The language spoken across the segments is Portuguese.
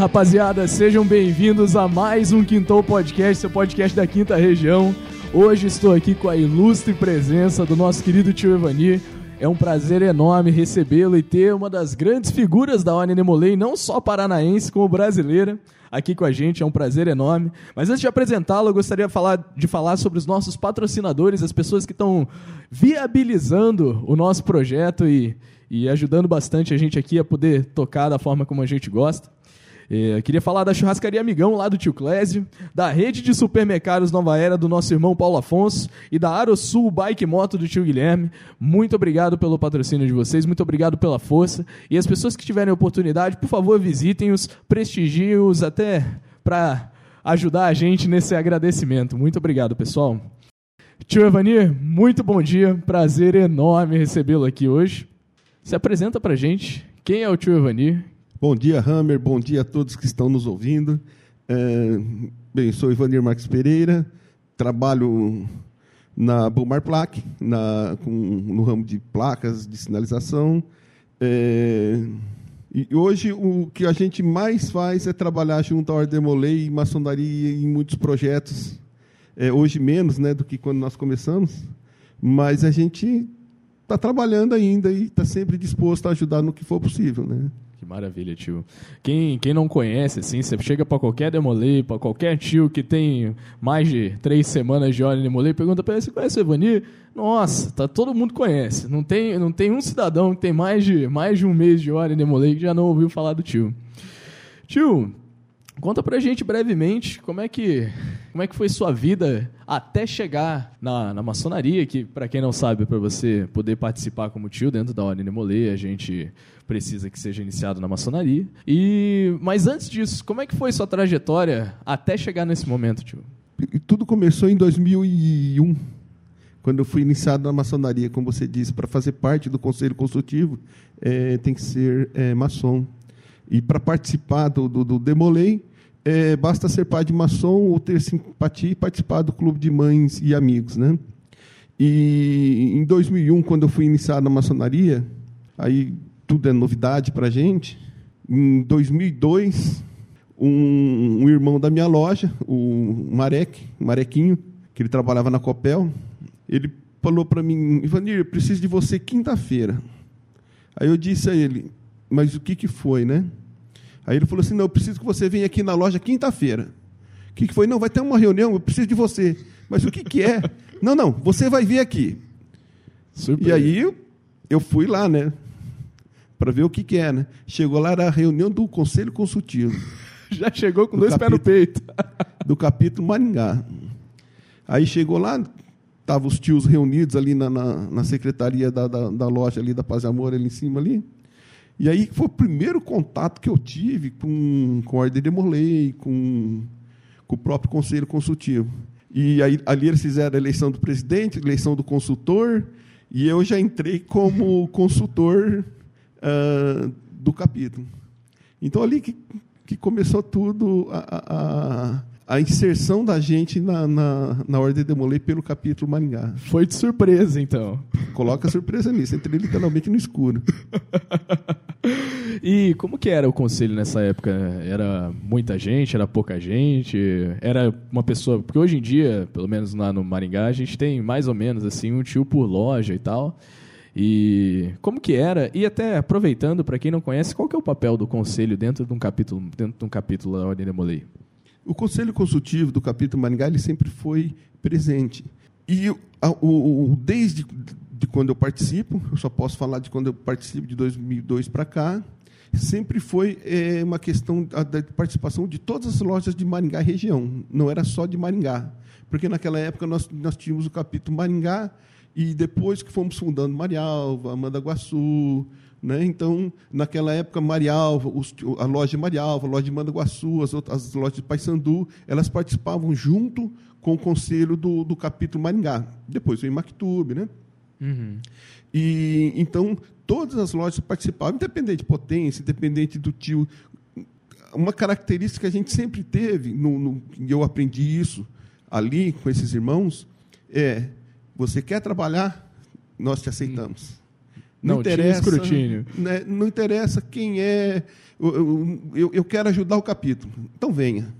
Rapaziada, sejam bem-vindos a mais um Quintou Podcast, seu podcast da Quinta Região. Hoje estou aqui com a ilustre presença do nosso querido tio Evani. É um prazer enorme recebê-lo e ter uma das grandes figuras da Ordem Nemolei, não só paranaense, como brasileira, aqui com a gente. É um prazer enorme. Mas antes de apresentá-lo, eu gostaria de falar, de falar sobre os nossos patrocinadores, as pessoas que estão viabilizando o nosso projeto e, e ajudando bastante a gente aqui a poder tocar da forma como a gente gosta. É, queria falar da Churrascaria Amigão, lá do Tio Clésio, da rede de supermercados Nova Era do nosso irmão Paulo Afonso e da Arosul Bike Moto do Tio Guilherme. Muito obrigado pelo patrocínio de vocês, muito obrigado pela força. E as pessoas que tiverem oportunidade, por favor, visitem-os, prestigiem-os até para ajudar a gente nesse agradecimento. Muito obrigado, pessoal. Tio Evani, muito bom dia, prazer enorme recebê-lo aqui hoje. Se apresenta pra gente, quem é o tio Evani? Bom dia, Hammer. Bom dia a todos que estão nos ouvindo. É, bem, sou Ivanir Marques Pereira, trabalho na Bomar Plaque, na, com, no ramo de placas de sinalização. É, e hoje o que a gente mais faz é trabalhar junto à Ordem Molei e maçonaria em muitos projetos. É, hoje menos né, do que quando nós começamos, mas a gente está trabalhando ainda e está sempre disposto a ajudar no que for possível. Né? Maravilha, tio. Quem, quem não conhece, assim, você chega para qualquer demolê, para qualquer tio que tem mais de três semanas de óleo demolê, pergunta para ele, você conhece o Evani? Nossa, tá, todo mundo conhece. Não tem, não tem um cidadão que tem mais de, mais de um mês de óleo demolê que já não ouviu falar do tio. Tio, Conta pra gente brevemente como é que, como é que foi sua vida até chegar na, na maçonaria, que, para quem não sabe, para você poder participar como tio dentro da Ordem Nemolê, a gente precisa que seja iniciado na maçonaria. E, mas antes disso, como é que foi sua trajetória até chegar nesse momento, tio? Tudo começou em 2001, quando eu fui iniciado na maçonaria, como você disse, para fazer parte do conselho consultivo, é, tem que ser é, maçom. E para participar do, do, do Demolei, é, basta ser pai de maçom ou ter simpatia e participar do clube de mães e amigos, né? E em 2001, quando eu fui iniciado na maçonaria, aí tudo é novidade para a gente. Em 2002, um, um, irmão da minha loja, o Marek, Marequinho, que ele trabalhava na Copel, ele falou para mim, Ivanir, eu preciso de você quinta-feira. Aí eu disse a ele, mas o que, que foi, né? Aí ele falou assim: Não, eu preciso que você venha aqui na loja quinta-feira. O que, que foi? Não, vai ter uma reunião, eu preciso de você. Mas o que, que é? não, não, você vai vir aqui. E aí eu fui lá, né? Para ver o que, que é, né? Chegou lá, era a reunião do Conselho Consultivo. Já chegou com dois pés no peito. do capítulo Maringá. Aí chegou lá, estavam os tios reunidos ali na, na, na secretaria da, da, da, loja ali da Paz e Amor, ali em cima ali. E aí foi o primeiro contato que eu tive com, com a Ordem de Morley, com, com o próprio Conselho Consultivo. E aí, ali eles fizeram a eleição do presidente, a eleição do consultor, e eu já entrei como consultor uh, do capítulo. Então, ali que, que começou tudo a, a, a inserção da gente na, na, na Ordem de Molay pelo capítulo Maringá. Foi de surpresa, então. Coloca surpresa nisso, entrei literalmente no escuro. e como que era o conselho nessa época? Era muita gente, era pouca gente? Era uma pessoa... Porque hoje em dia, pelo menos lá no Maringá, a gente tem mais ou menos assim um tio por loja e tal. E como que era? E até aproveitando, para quem não conhece, qual que é o papel do conselho dentro de um capítulo, dentro de um capítulo da Ordem de Molay? O Conselho Consultivo do capítulo Maringá ele sempre foi presente. E a, o, o, desde de quando eu participo, eu só posso falar de quando eu participo de 2002 para cá, sempre foi é, uma questão da participação de todas as lojas de Maringá região, não era só de Maringá. Porque naquela época nós, nós tínhamos o capítulo Maringá e depois que fomos fundando Marialva, Mandaguaçu, né? Então, naquela época, Marialva, a loja de Marialva, a loja de Mandaguaçu, as, outras, as lojas de Paysandu, elas participavam junto com o conselho do, do capítulo Maringá. Depois veio Mactube, né? Uhum. E, então, todas as lojas participavam, independente de potência, independente do tio. Uma característica que a gente sempre teve, no, no, eu aprendi isso ali com esses irmãos, é: você quer trabalhar, nós te aceitamos. Não, Não, interessa, escrutínio. né, não interessa quem é. Eu, eu, eu quero ajudar o capítulo. Então venha.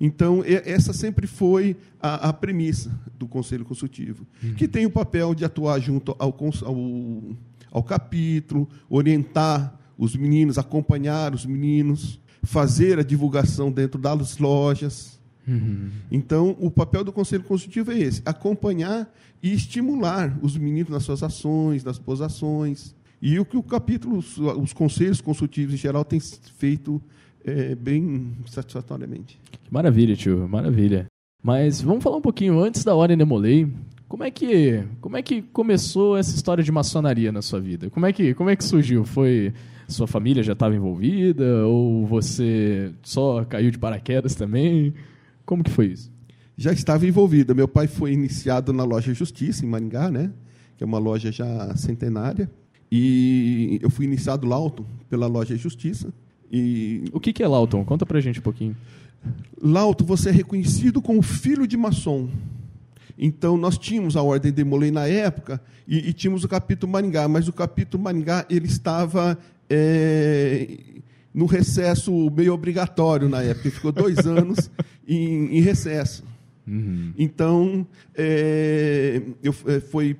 Então, essa sempre foi a, a premissa do Conselho Consultivo, que tem o papel de atuar junto ao, ao, ao capítulo, orientar os meninos, acompanhar os meninos, fazer a divulgação dentro das lojas. Então, o papel do Conselho Consultivo é esse: acompanhar e estimular os meninos nas suas ações, nas suas ações. E o que o capítulo, os, os conselhos consultivos em geral, têm feito é, bem satisfatoriamente. Maravilha, tio, maravilha. Mas vamos falar um pouquinho antes da Ordem Demolei. Como é que como é que começou essa história de maçonaria na sua vida? Como é que como é que surgiu? Foi sua família já estava envolvida ou você só caiu de paraquedas também? Como que foi isso? Já estava envolvida. Meu pai foi iniciado na loja Justiça, em Maringá, né? que é uma loja já centenária. E eu fui iniciado Lauton pela loja Justiça. E O que que é Lawton? Conta pra gente um pouquinho. Lauto, você é reconhecido como filho de maçom. Então, nós tínhamos a Ordem de Molay na época e, e tínhamos o capítulo Maringá, mas o capítulo Maringá ele estava é, no recesso meio obrigatório na época. Ele ficou dois anos em, em recesso. Então, é, eu, é, foi,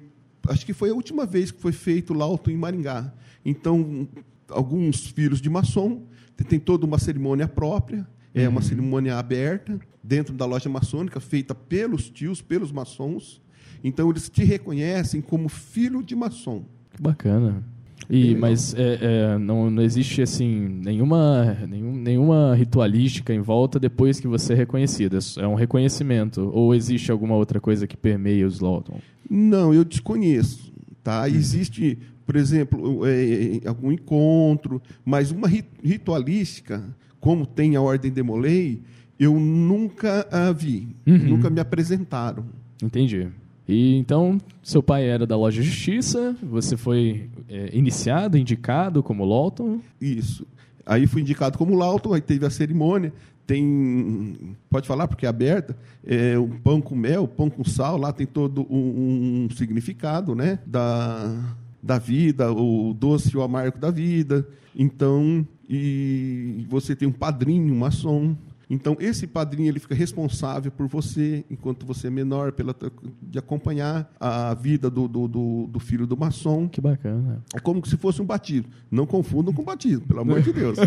acho que foi a última vez que foi feito o Lauto em Maringá. Então, alguns filhos de maçom tem toda uma cerimônia própria, é uma cerimônia aberta, dentro da loja maçônica, feita pelos tios, pelos maçons. Então, eles te reconhecem como filho de maçom. Que bacana. E, mas é, é, não, não existe assim nenhuma, nenhum, nenhuma ritualística em volta depois que você é reconhecido. É É um reconhecimento. Ou existe alguma outra coisa que permeia os Lawton? Não, eu desconheço. Tá? Existe, por exemplo, é, algum encontro, mas uma ri- ritualística, como tem a Ordem de Molay, eu nunca a vi. Uhum. Nunca me apresentaram. Entendi. E então, seu pai era da loja Justiça, você foi é, iniciado, indicado como Lawton. Isso. Aí fui indicado como Lauton, aí teve a cerimônia. Tem, pode falar porque é aberta, é o pão com mel, pão com sal, lá tem todo um, um significado, né, da, da vida, o doce e o amargo da vida. Então, e você tem um padrinho, um maçom. Então, esse padrinho ele fica responsável por você, enquanto você é menor, pela, de acompanhar a vida do, do, do, do filho do maçom. Que bacana. É como se fosse um batismo. Não confundam com batismo, pelo amor de Deus.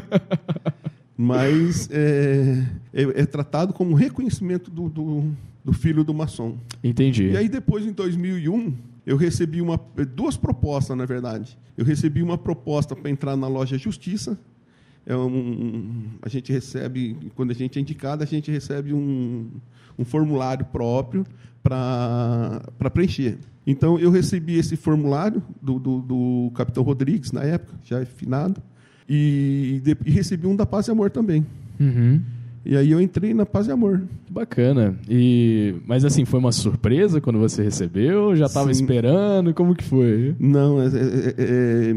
Mas é, é, é tratado como reconhecimento do, do, do filho do maçom. Entendi. E aí, depois, em 2001, eu recebi uma, duas propostas, na verdade. Eu recebi uma proposta para entrar na loja Justiça. É um, a gente recebe, quando a gente é indicado, a gente recebe um, um formulário próprio para preencher. Então, eu recebi esse formulário do, do, do capitão Rodrigues, na época, já é finado, e, e recebi um da Paz e Amor também. Uhum. E aí eu entrei na Paz e Amor. Que bacana. E mas assim, foi uma surpresa quando você recebeu? Já estava esperando? Como que foi? Não, é, é- é-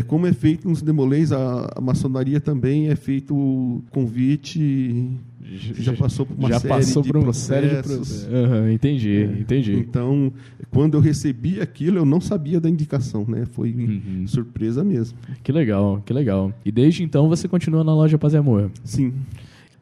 é como é feito nos demolês, a, a maçonaria também é feito o convite, já passou por uma Já série passou de por uma série de processos. processos. Aham, entendi, entendi. Então, quando eu recebi aquilo, eu não sabia da indicação, né? Foi Uhum. surpresa mesmo. Que legal, que legal. E desde então você continua na loja Paz e Amor. Sim.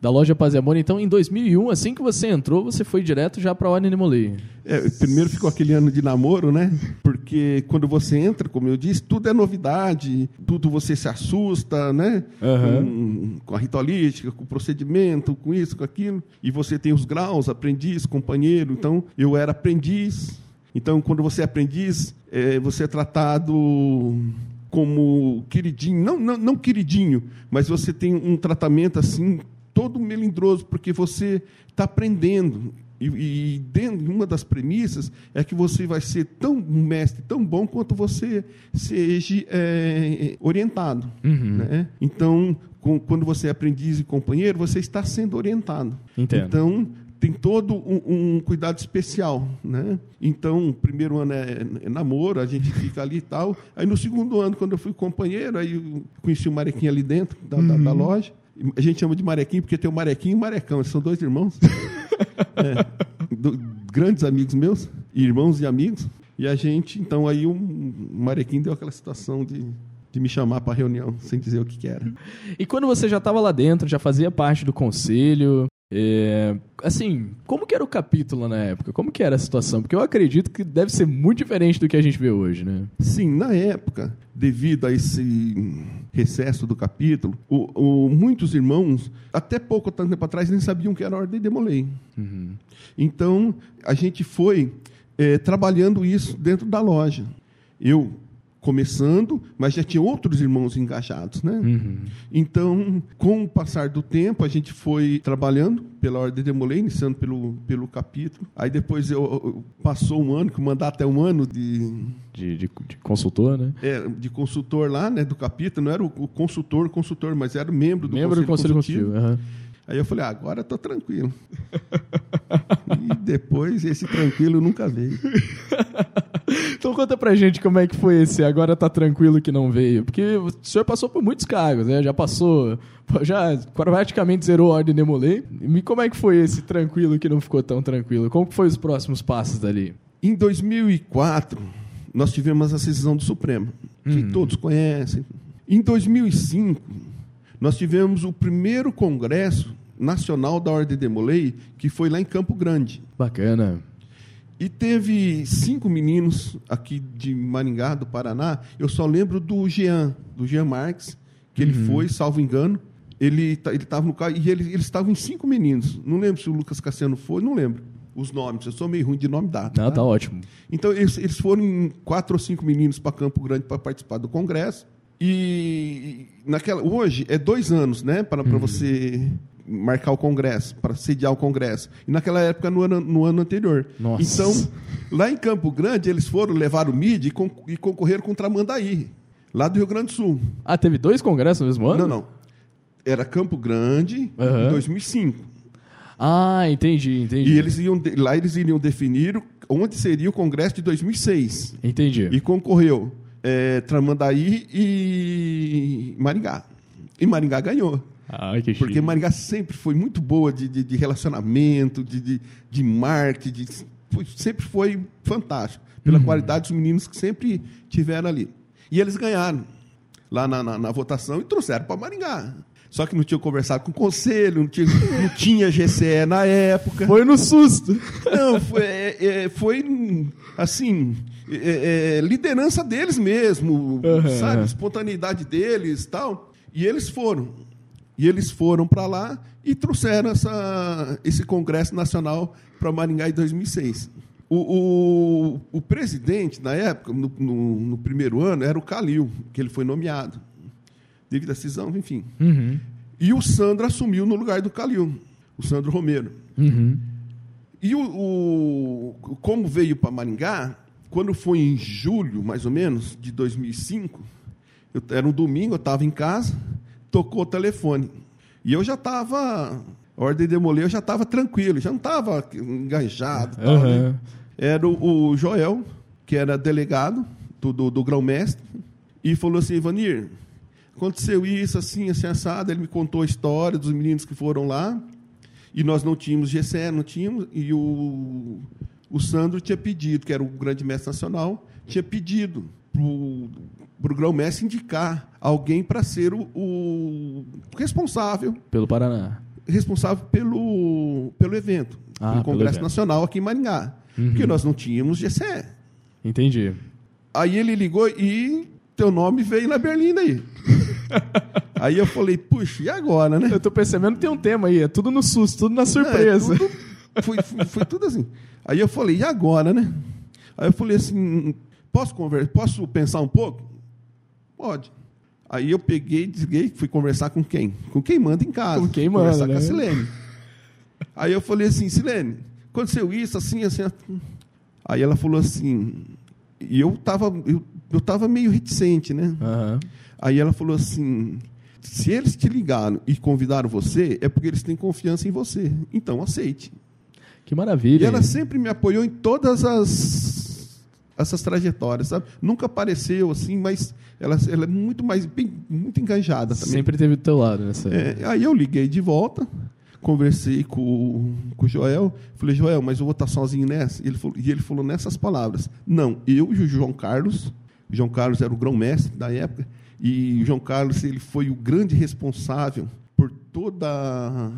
Da loja Paz e Amor, então em 2001, assim que você entrou, você foi direto já para a Ordem de Molay. É, primeiro ficou aquele ano de namoro, né? Porque quando você entra, como eu disse, tudo é novidade, tudo você se assusta, né? Aham. Com, com a ritualística, com o procedimento, com isso, com aquilo. E você tem os graus, aprendiz, companheiro. Então, eu era aprendiz. Então, quando você é aprendiz, é, você é tratado como queridinho. Não, não, não queridinho, mas você tem um tratamento assim, todo melindroso, porque você está aprendendo. E, e dentro, uma das premissas é que você vai ser tão mestre, tão bom quanto você seja é, orientado. Né? Então, com- quando você é aprendiz e companheiro, você está sendo orientado. Entendo. Então, tem todo um, um cuidado especial. Né? Então, o primeiro ano é, é namoro, a gente fica ali e tal. Aí, no segundo ano, quando eu fui companheiro, aí conheci o Marequinho ali dentro da, da- da loja. A gente chama de Marequinho porque tem o Marequinho e o Marecão, eles são dois irmãos. É, do- grandes amigos meus, irmãos e amigos. E a gente, então, aí o Marequim deu aquela situação de, de me chamar para reunião, sem dizer o que, que era. E quando você já estava lá dentro, já fazia parte do conselho, é, assim, como que era o capítulo na época? Como que era a situação? Porque eu acredito que deve ser muito diferente do que a gente vê hoje, né? Sim, na época, devido a esse recesso do capítulo, o, o, muitos irmãos, até pouco tempo atrás, nem sabiam que era a Ordem de Demolei. Uhum. Então, a gente foi é, trabalhando isso dentro da loja. Eu começando, mas já tinha outros irmãos engajados, né? Uhum. Então, com o passar do tempo, a gente foi trabalhando pela Ordem de Demolei, iniciando pelo, pelo capítulo. Aí depois eu, eu passou um ano, que o mandato é um ano de... De, de, de consultor, né? É, de consultor lá, né, do capítulo. Não era o, o consultor, consultor, mas era membro do membro Conselho, do Conselho Consultivo. Uhum. Aí eu falei, ah, agora estou tranquilo. e depois esse tranquilo nnunca veio. então conta pra gente como é que foi esse agora tá tranquilo que não veio. Porque o senhor passou por muitos cargos, né? Já passou, já praticamente zerou a ordem de Molay. E como é que foi esse tranquilo que não ficou tão tranquilo? Como que foi os próximos passos dali? Em 2004, nós tivemos a decisão do Supremo, que hum. todos conhecem. Em 2005, nós tivemos o primeiro congresso nacional da Ordem de Molay, que foi lá em Campo Grande. Bacana. E teve cinco meninos aqui de Maringá, do Paraná. Eu só lembro do Jean, do Jean Marques, que uhum. ele foi, salvo engano. Ele ele estava no carro e ele, eles estavam em cinco meninos. Não lembro se o Lucas Cassiano foi, não lembro os nomes. Eu sou meio ruim de nome dado. Não, tá, tá ótimo. Então eles, eles foram em quatro ou cinco meninos para Campo Grande para participar do congresso. E naquela hoje é dois anos, né, para uhum. você marcar o Congresso, para sediar o Congresso. E naquela época, no ano, no ano anterior. Nossa. Então, lá em Campo Grande, eles foram levar o MID e, con e concorreram com Tramandaí, lá do Rio Grande do Sul. Ah, teve dois congressos no mesmo ano? Não, não. Era Campo Grande, uhum. em 2005. Ah, entendi, entendi. E eles iam, lá eles iriam definir onde seria o Congresso de 2006. Entendi. E concorreu é, Tramandaí e Maringá. E Maringá ganhou. Ai, que Porque Maringá sempre foi muito boa de, de, de relacionamento, de, de, de marketing, de, foi, sempre foi fantástico. Pela uhum. qualidade dos meninos que sempre tiveram ali. E eles ganharam lá na, na, na votação e trouxeram para Maringá. Só que não tinha conversado com o conselho, não tinha, não tinha GCE na época. Foi no susto. Não, foi, é, é foi assim, é, é, liderança deles mesmo, uhum. sabe? Espontaneidade deles tal. E eles foram. E eles foram para lá e trouxeram essa, esse Congresso Nacional para Maringá em 2006. O, o, o, presidente, na época, no, no, no, primeiro ano, era o Calil, que ele foi nomeado. Devido à decisão, enfim. Uhum. E o Sandro assumiu no lugar do Calil, o Sandro Romero. Uhum. E o, o, como veio para Maringá, quando foi em julho, mais ou menos, de 2005, eu, era um domingo, eu estava em casa, tocou o telefone. E eu já estava, a ordem de demolir, eu já estava tranquilo, já não estava enganjado. Tal, né? Era o, o, Joel, que era delegado do, do, do grão-mestre, e falou assim, Ivanir, aconteceu isso, assim, assim, assado. Ele me contou a história dos meninos que foram lá, e nós não tínhamos GCE, não tínhamos, e o, o Sandro tinha pedido, que era o grande mestre nacional, tinha pedido para o grão-mestre indicar alguém para ser o, o, responsável. Pelo Paraná. Responsável pelo, pelo evento, ah, pelo Congresso pelo Nacional aqui em Maringá. Uhum. Porque nós não tínhamos GCE. Entendi. Aí ele ligou e teu nome veio na Berlinda aí. aí eu falei, puxa, e agora, né? Eu tô percebendo que tem um tema aí, é tudo no susto, tudo na surpresa. É, tudo, foi, foi, foi, tudo assim. Aí eu falei, e agora, né? Aí eu falei assim, Posso, conversar, posso pensar um pouco? Pode. Aí eu peguei, desliguei, fui conversar com quem? Com quem manda em casa. Com quem manda, Conversar né? com a Silene. Aí eu falei assim, Silene, aconteceu isso, assim, assim. Aí ela falou assim, e eu estava eu, eu tava meio reticente, né? Uhum. Aí ela falou assim, se eles te ligaram e convidaram você, é porque eles têm confiança em você. Então aceite. Que maravilha. E ela sempre me apoiou em todas as essas trajetórias, sabe? Nunca apareceu assim, mas ela, ela é muito mais bem, muito enganjada também. Sempre teve do teu lado nessa. É, aí eu liguei de volta, conversei com, com o Joel, falei, Joel, mas eu vou estar sozinho nessa? E ele falou, e ele falou nessas palavras, não, eu e o João Carlos, o João Carlos era o grão-mestre da época, e o João Carlos ele foi o grande responsável por toda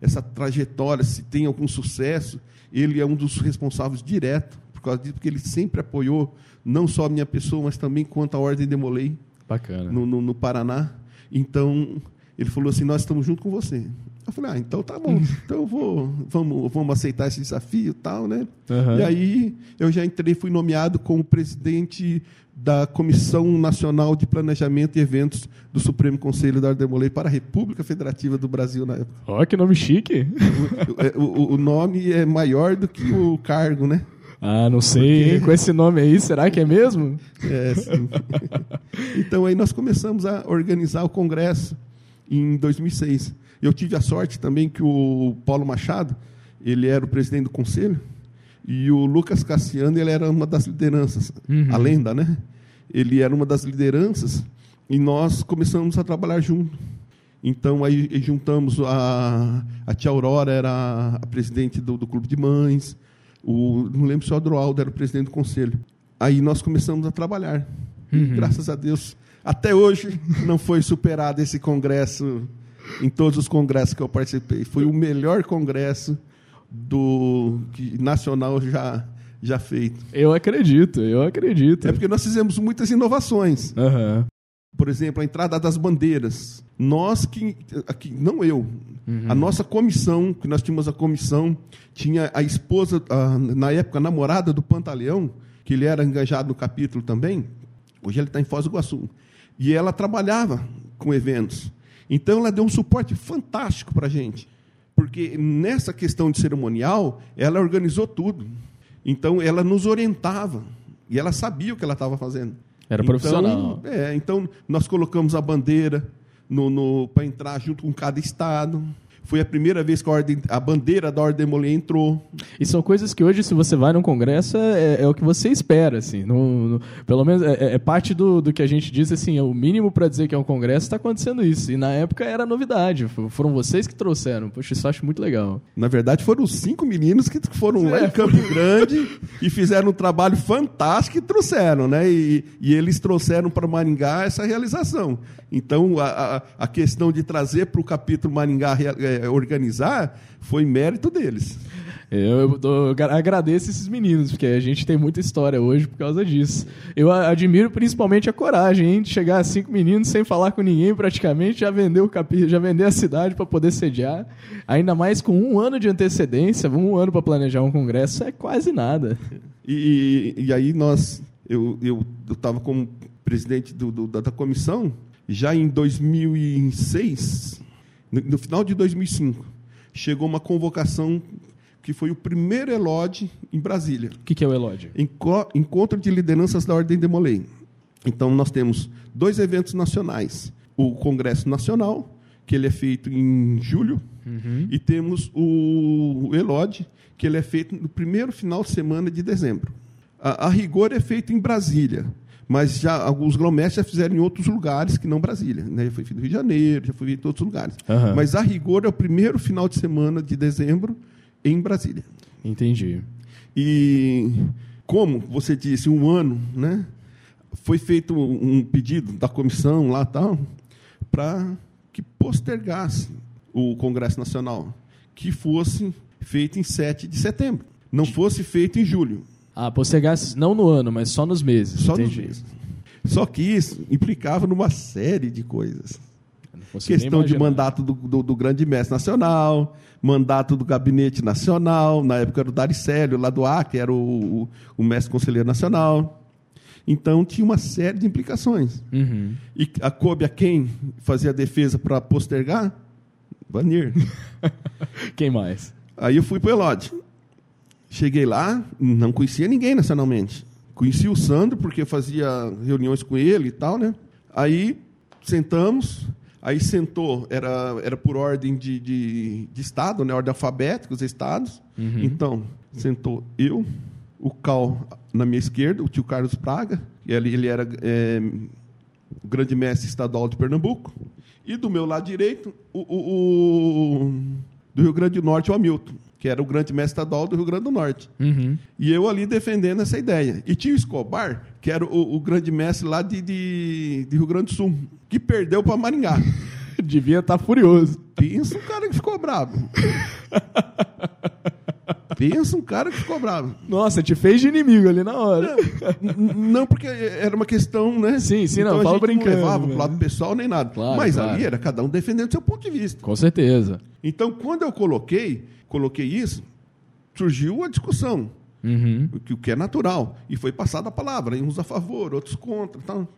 essa trajetória, se tem algum sucesso, ele é um dos responsáveis direto por causa disso, porque ele sempre apoiou não só a minha pessoa, mas também quanto a Ordem Demolei. Bacana. No, no, no, Paraná. Então, ele falou assim: Nós estamos junto com você. Eu falei: Ah, então tá bom. Então eu vou, vamos, vamos aceitar esse desafio tal, né? Uhum. E aí eu já entrei, fui nomeado como presidente da Comissão Nacional de Planejamento e Eventos do Supremo Conselho da Ordem Demolei para a República Federativa do Brasil na época. Ó, oh, que nome chique! O, o, o nome é maior do que o cargo, né? Ah, não sei, Porque... com esse nome aí, será que é mesmo? É, sim. então aí nós começamos a organizar o congresso em 2006. Eu tive a sorte também que o Paulo Machado, ele era o presidente do conselho, e o Lucas Cassiano, ele era uma das lideranças, uhum. a lenda, né? Ele era uma das lideranças e nós começamos a trabalhar junto. Então aí juntamos a, a tia Aurora era a presidente do, do clube de mães, o, não lembro se o Adroaldo era o presidente do conselho. Aí nós começamos a trabalhar. Uhum. Graças a Deus, até hoje não foi superado esse congresso em todos os congressos que eu participei. Foi o melhor congresso do que, nacional já já feito. Eu acredito, eu acredito. É porque nós fizemos muitas inovações. Uhum. Por exemplo, a entrada das bandeiras. Nós que, aqui, não eu, uhum. a nossa comissão, que nós tínhamos a comissão, tinha a esposa, a, na época, a namorada do Pantaleão, que ele era engajado no capítulo também. Hoje ele está em Foz do Iguaçu. E ela trabalhava com eventos. Então ela deu um suporte fantástico para a gente. Porque nessa questão de cerimonial, ela organizou tudo. Então ela nos orientava. E ela sabia o que ela estava fazendo. Era profissional. Então, é, então, nós colocamos a bandeira no, no para entrar junto com cada estado. Foi a primeira vez que a, ordem, a bandeira da Ordem Mollet entrou. E são coisas que hoje, se você vai num congresso, é, é o que você espera, assim. No, no, pelo menos é, é, é, parte do, do que a gente diz, assim, é o mínimo para dizer que é um congresso está acontecendo isso. E na época era novidade. Foram vocês que trouxeram. Poxa, isso eu acho muito legal. Na verdade, foram os cinco meninos que foram lá em é. Campo Grande e fizeram um trabalho fantástico e trouxeram, né? E, e eles trouxeram para Maringá essa realização. Então, a, a, a questão de trazer para o capítulo Maringá é, organizar foi mérito deles. Eu, eu, eu, agradeço esses meninos, porque a gente tem muita história hoje por causa disso. Eu admiro principalmente a coragem, hein, de chegar a cinco meninos sem falar com ninguém, praticamente, já vender o capi, já vender a cidade para poder sediar. Ainda mais com um ano de antecedência, um ano para planejar um congresso, é quase nada. E, e aí nós, eu estava como presidente do, do, da, da comissão, já em 2006, no, final de 2005, chegou uma convocação que foi o primeiro ELOD em Brasília. O que, que, é o ELOD? Encontro de Lideranças da Ordem de Molay. Então, nós temos dois eventos nacionais. O Congresso Nacional, que ele é feito em julho, uhum. e temos o ELOD, que ele é feito no primeiro final de semana de dezembro. A, a rigor é feito em Brasília, mas já alguns gromestres já fizeram em outros lugares que não Brasília. Né? Já foi feito no Rio de Janeiro, já foi feito em outros lugares. Uhum. Mas a rigor é o primeiro final de semana de dezembro em Brasília. Entendi. E como você disse, um ano, né? Foi feito um pedido da comissão lá tal para que postergasse o Congresso Nacional, que fosse feito em 7 de setembro, não fosse feito em julho. Ah, postergasse não no ano, mas só nos meses. Só entendi. nos meses. Só que isso implicava numa série de coisas. Questão de mandato do, do, do, grande mestre nacional, mandato do gabinete nacional, na época era o Daricélio, lá do Acre, era o, o, o mestre conselheiro nacional. Então tinha uma série de implicações. Uhum. E a coube a quem fazia a defesa para postergar? Vanir. quem mais? Aí eu fui para o Elode. Cheguei lá, não conhecia ninguém nacionalmente. Conheci o Sandro, porque fazia reuniões com ele e tal, né? Aí sentamos, aí sentou, era, era por ordem de, de, de estado, né? Ordem alfabética, os estados. Uhum. Então, sentou eu, o Cal na minha esquerda, o tio Carlos Praga, ele, ele era é, o grande mestre estadual de Pernambuco. E do meu lado direito, o, o, o do Rio Grande do Norte, o Hamilton, que era o grande mestre estadual do Rio Grande do Norte. Uhum. E eu ali defendendo essa ideia. E tinha o Escobar, que era o, o grande mestre lá de, de, de Rio Grande do Sul, que perdeu para Maringá. Devia estar tá furioso. Pensa um cara que ficou bravo. Pensa um cara que ficou bravo. Nossa, te fez de inimigo ali na hora. Não, não porque era uma questão, né? Sim, sim, então não, fala brincando. Não levava né? pro lado pessoal nem nada. Claro, Mas claro. ali era cada um defendendo seu ponto de vista. Com certeza. Então, quando eu coloquei, coloquei isso, surgiu a discussão, Uhum. o que, é natural. E foi passada a palavra, uns a favor, outros contra. Tal.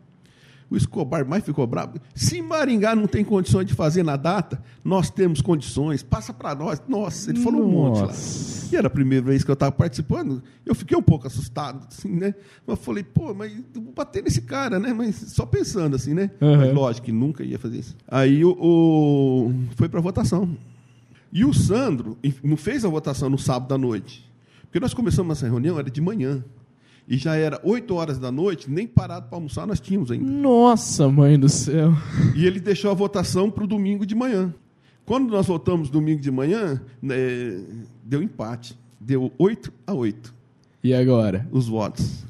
O Escobar mais ficou bravo. Se Maringá não tem condições de fazer na data, nós temos condições, passa para nós. Nossa, ele falou um monte lá. Nossa. E era a primeira vez que eu estava participando, eu fiquei um pouco assustado, assim, né? Mas falei, pô, mas vou bater nesse cara, né? Mas só pensando assim, né? Uhum. Mas lógico que nunca ia fazer isso. Aí o, o- foi para votação. E o Sandro não fez a votação no sábado à noite. Porque nós começamos essa reunião, era de manhã. E já era 8 horas da noite, nem parado para almoçar nós tínhamos ainda. Nossa, mãe do céu. E ele deixou a votação para o domingo de manhã. Quando nós votamos domingo de manhã, né, deu empate. Deu 8 a 8 E agora? os votos.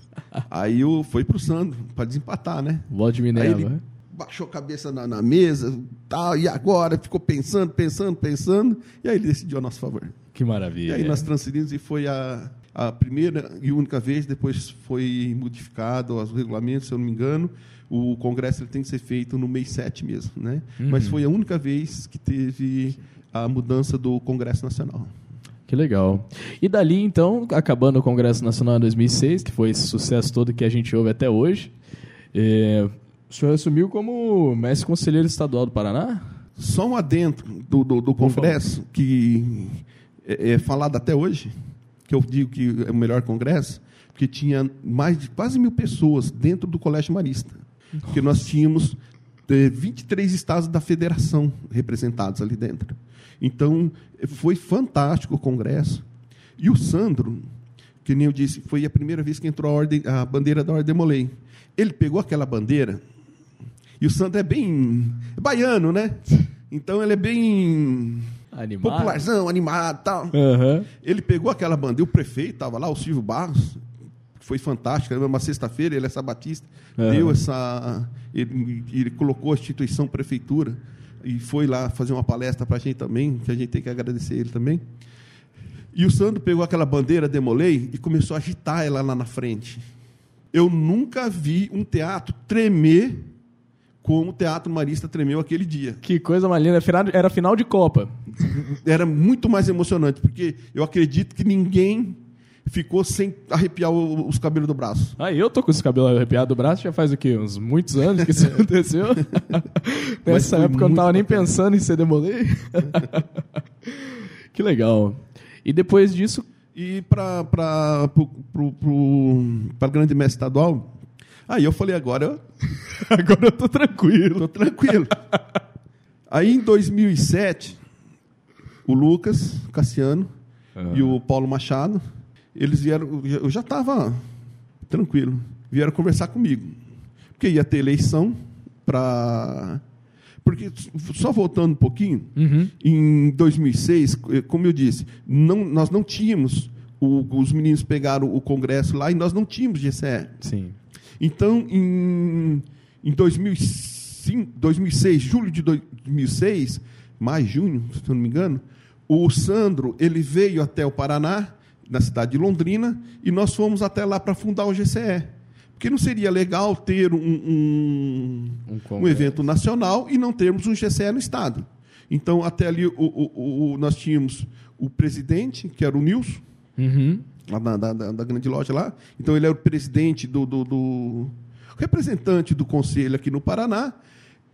Aí foi para o Sandro, para desempatar, né? Voto de Aí Minerva. ele baixou a cabeça na, na mesa, tal, e agora? Ficou pensando, pensando, pensando, e aí ele decidiu a nosso favor. Que E maravilha. aí nós transferimos e foi a, a primeira e única vez, depois foi modificado os regulamentos, se eu não me engano. O congresso ele tem que ser feito no mês 7 mesmo, né? Mas foi a única vez que teve a mudança do Congresso Nacional. Que legal. E dali, então, acabando o Congresso Nacional em 2006, que foi esse sucesso todo que a gente ouve até hoje, é, o senhor assumiu como mestre conselheiro estadual do Paraná? Só um adentro do, do, do Congresso, que é, é falado até hoje, que eu digo que é o melhor Congresso, porque tinha mais de quase mil pessoas dentro do Colégio Marista. Porque nós tínhamos eh, 23 estados da federação representados ali dentro. Então, foi fantástico o Congresso. E o Sandro, que nem eu disse, foi a primeira vez que entrou a, ordem, a bandeira da Ordem Molei. Ele pegou aquela bandeira, e o Sandro é bem baiano, né? Então ele é bem Animado? popularzão, animado tal. Aham. Ele pegou aquela bandeira, o prefeito estava lá, o Silvio Barros, que foi fantástico, era uma sexta-feira, ele é sabatista, Aham. deu essa. Ele, ele colocou a instituição prefeitura e foi lá fazer uma palestra para a gente também, que a gente tem que agradecer ele também. E o Sandro pegou aquela bandeira, demolei, e começou a agitar ela lá na frente. Eu nunca vi um teatro tremer como o Teatro Marista tremeu aquele dia. Que coisa mais linda. Era final- de Copa. era muito mais emocionante, porque eu acredito que ninguém ficou sem arrepiar os cabelos do braço. Ah, eu tô com esse cabelo arrepiado do braço já faz o quê? Uns muitos anos que isso aconteceu. Nessa época eu não tava muito nem bacana. pensando em ser demolei. que legal. E depois disso, E para a grande mestre estadual, aí eu falei, agora eu agora eu tô tranquilo. estou tranquilo. aí em 2007, o Lucas Cassiano e o Paulo Machado, eles vieram, eu já estava tranquilo, vieram conversar comigo. Porque ia ter eleição para... Porque, só voltando um pouquinho, Uhum. em 2006, eh, como eu disse, não, nós não tínhamos, o- os meninos pegaram o Congresso lá e nós não tínhamos GCE. Sim. Então, em, em 2005, 2006, julho de 2006, mais junho, se eu não me engano, o Sandro ele veio até o Paraná, na cidade de Londrina, e nós fomos até lá para fundar o GCE. Porque não seria legal ter um, um, Um um evento nacional e não termos um GCE no Estado. Então, até ali, o- o- o- nós tínhamos o presidente, que era o Nilson, Uhum. Lá da, da- da- grande loja lá. Então ele era o presidente do, do- do- representante do conselho aqui no Paraná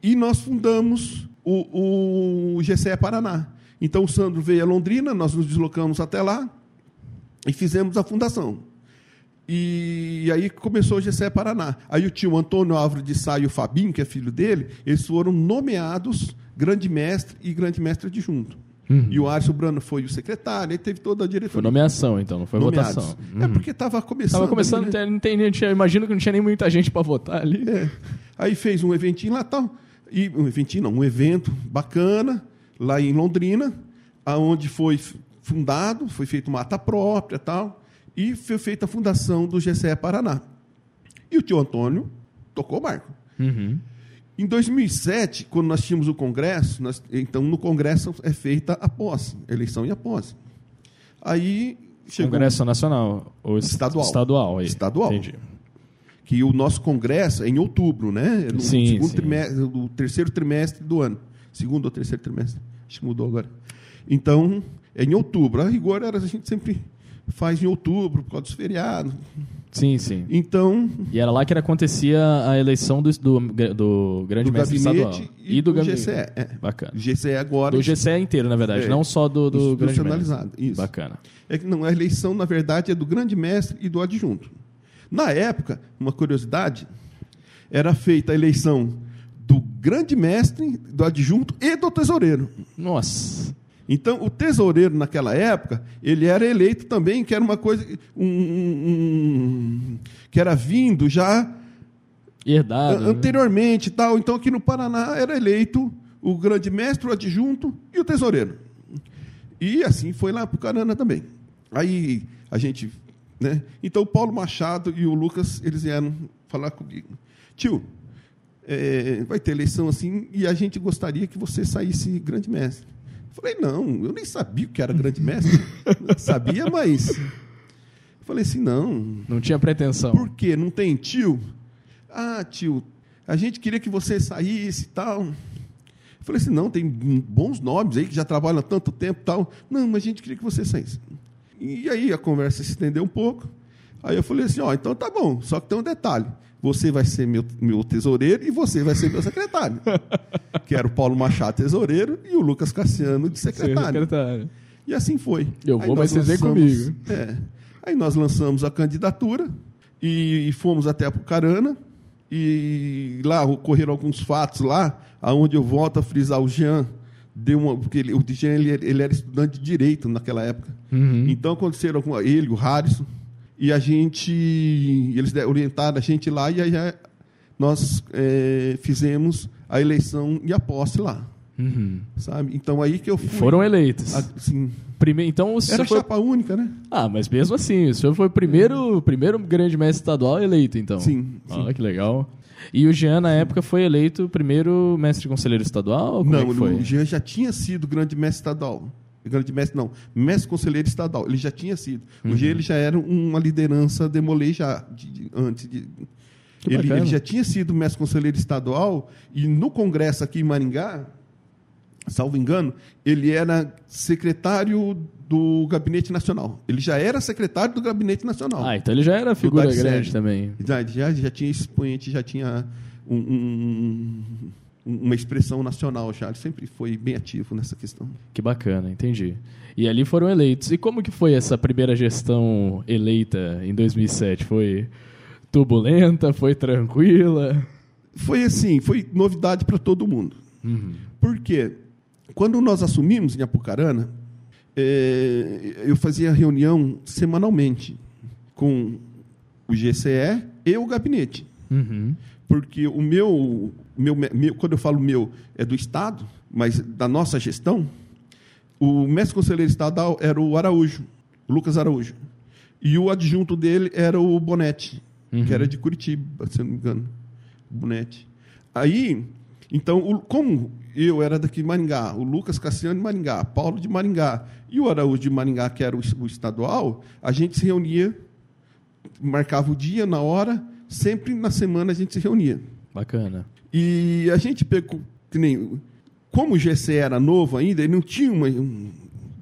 e nós fundamos o, o GCE Paraná. Então o Sandro veio a Londrina, nós nos deslocamos até lá e fizemos a fundação. E aí começou o GCE Paraná. Aí o tio Antônio Álvaro de Sá e o Fabinho, que é filho dele, eles foram nomeados grande mestre e grande mestre adjunto. E o Árcio Brano foi o secretário, aí teve toda a diretoria. Foi nomeação, então, não foi Nomeados. votação. É porque estava começando. Tava começando, ali, né? não tem, não tinha, imagino que não tinha nem muita gente para votar ali. É. Aí fez um eventinho lá tal. E um eventinho não, um evento bacana, lá em Londrina. aonde foi fundado, foi feita uma ata própria tal, e foi feita a fundação do GCE Paraná. E o tio Antônio tocou o barco. Uhum. Em 2007, quando nós tínhamos o Congresso, nós, então no Congresso é feita a posse, eleição e a posse. Aí chegou Congresso Nacional. Ou Estadual. Estadual. Aí. Estadual. Entendi. que o nosso Congresso é em outubro, né? É No Sim, segundo sim. trimestre, do terceiro trimestre do ano. Segundo ou terceiro trimestre. Acho que mudou agora. Então, é em outubro. A rigor era, a gente sempre faz em outubro, por causa dos feriados. Sim, sim. Então, E era lá que acontecia a eleição do, do, do Grande do Mestre Estadual. e, do, gabinete. GCE. É. Bacana. GCE agora. Do GCE inteiro, na verdade, É. não só do, do Grande Mestre. Isso. Bacana. É que não, a eleição, na verdade, é do grande mestre e do adjunto. Na época, uma curiosidade, era feita a eleição do grande mestre, do adjunto e do tesoureiro. Nossa. Então, o tesoureiro, naquela época, ele era eleito também, que era uma coisa. um- um- que era vindo já Herdado. né? anteriormente e tal. Então, aqui no Paraná era eleito o grande mestre, o adjunto e o tesoureiro. E assim foi lá para o Carana também. Aí a gente. Né? Então, o Paulo Machado e o Lucas, eles vieram falar comigo. Tio, é, vai ter eleição assim e a gente gostaria que você saísse grande mestre. Eu falei, não, eu nem sabia o que era grande mestre. sabia, mas. Falei assim, não, Não tinha pretensão. por quê? Não tem tio? Ah, tio, a gente queria que você saísse e tal. Falei assim, não, tem bons nomes aí que já trabalham há tanto tempo e tal. Não, mas a gente queria que você saísse. E aí a conversa se estendeu um pouco. Aí eu falei assim, ó, então tá bom, só que tem um detalhe. Você vai ser meu, meu tesoureiro e você vai ser meu secretário. que era o Paulo Machado, tesoureiro, e o Lucas Cassiano, de secretário. secretário. E assim foi. Eu vou, mas vocês vêm comigo. É. Aí nós lançamos a candidatura e, e fomos até Apucarana. E lá ocorreram alguns fatos lá, aonde eu volto a frisar o Jean. Deu uma, porque ele, o Jean ele, ele era estudante de direito naquela época. Uhum. Então aconteceram com ele, o Harrison, e a gente. Eles orientaram a gente lá e aí nós eh, fizemos a eleição e a posse lá. Uhum. Sabe? Então aí que eu fui. Foram eleitos. Assim, Prime... Então o era foi... chapa única, né? Ah, mas mesmo assim, o senhor foi o primeiro, o primeiro grande mestre estadual eleito, então. Sim, Olha que legal. E o Jean, na época, foi eleito o primeiro mestre conselheiro estadual? Como é não, foi? o Jean já tinha sido grande mestre estadual. Grande mestre, não. Mestre conselheiro estadual. Ele já tinha sido. Uhum. O Jean ele já era uma liderança demolei já de- de- antes de. Ele, ele já tinha sido mestre conselheiro estadual e no congresso aqui em Maringá, salvo engano, ele era secretário do Gabinete Nacional. Ele já era secretário do Gabinete Nacional. Ah, então ele já era figura grande também. Já, já, já tinha expoente, já tinha um- um- uma expressão nacional já. Ele sempre foi bem ativo nessa questão. Que bacana, entendi. E ali foram eleitos. E como que foi essa primeira gestão eleita em 2007? Foi turbulenta? Foi tranquila? Foi assim, foi novidade para todo mundo. Uhum. Por quê? Quando nós assumimos em Apucarana, eh, eu fazia reunião semanalmente com o GCE e o gabinete. Uhum. Porque o meu, meu, meu- quando eu falo meu, é do Estado, mas da nossa gestão, o mestre conselheiro estadual era o Araújo, o Lucas Araújo. E o adjunto dele era o Bonete, que era de Curitiba, se não me engano. Bonete. Aí, então, o- como eu era daqui de Maringá, o Lucas Cassiano de Maringá, Paulo de Maringá e o Araújo de Maringá, que era o, o estadual, a gente se reunia, marcava o dia, na hora, sempre na semana a gente se reunia. Bacana. E a gente pegou, que nem, como o GC era novo ainda, ele não tinha uma, um-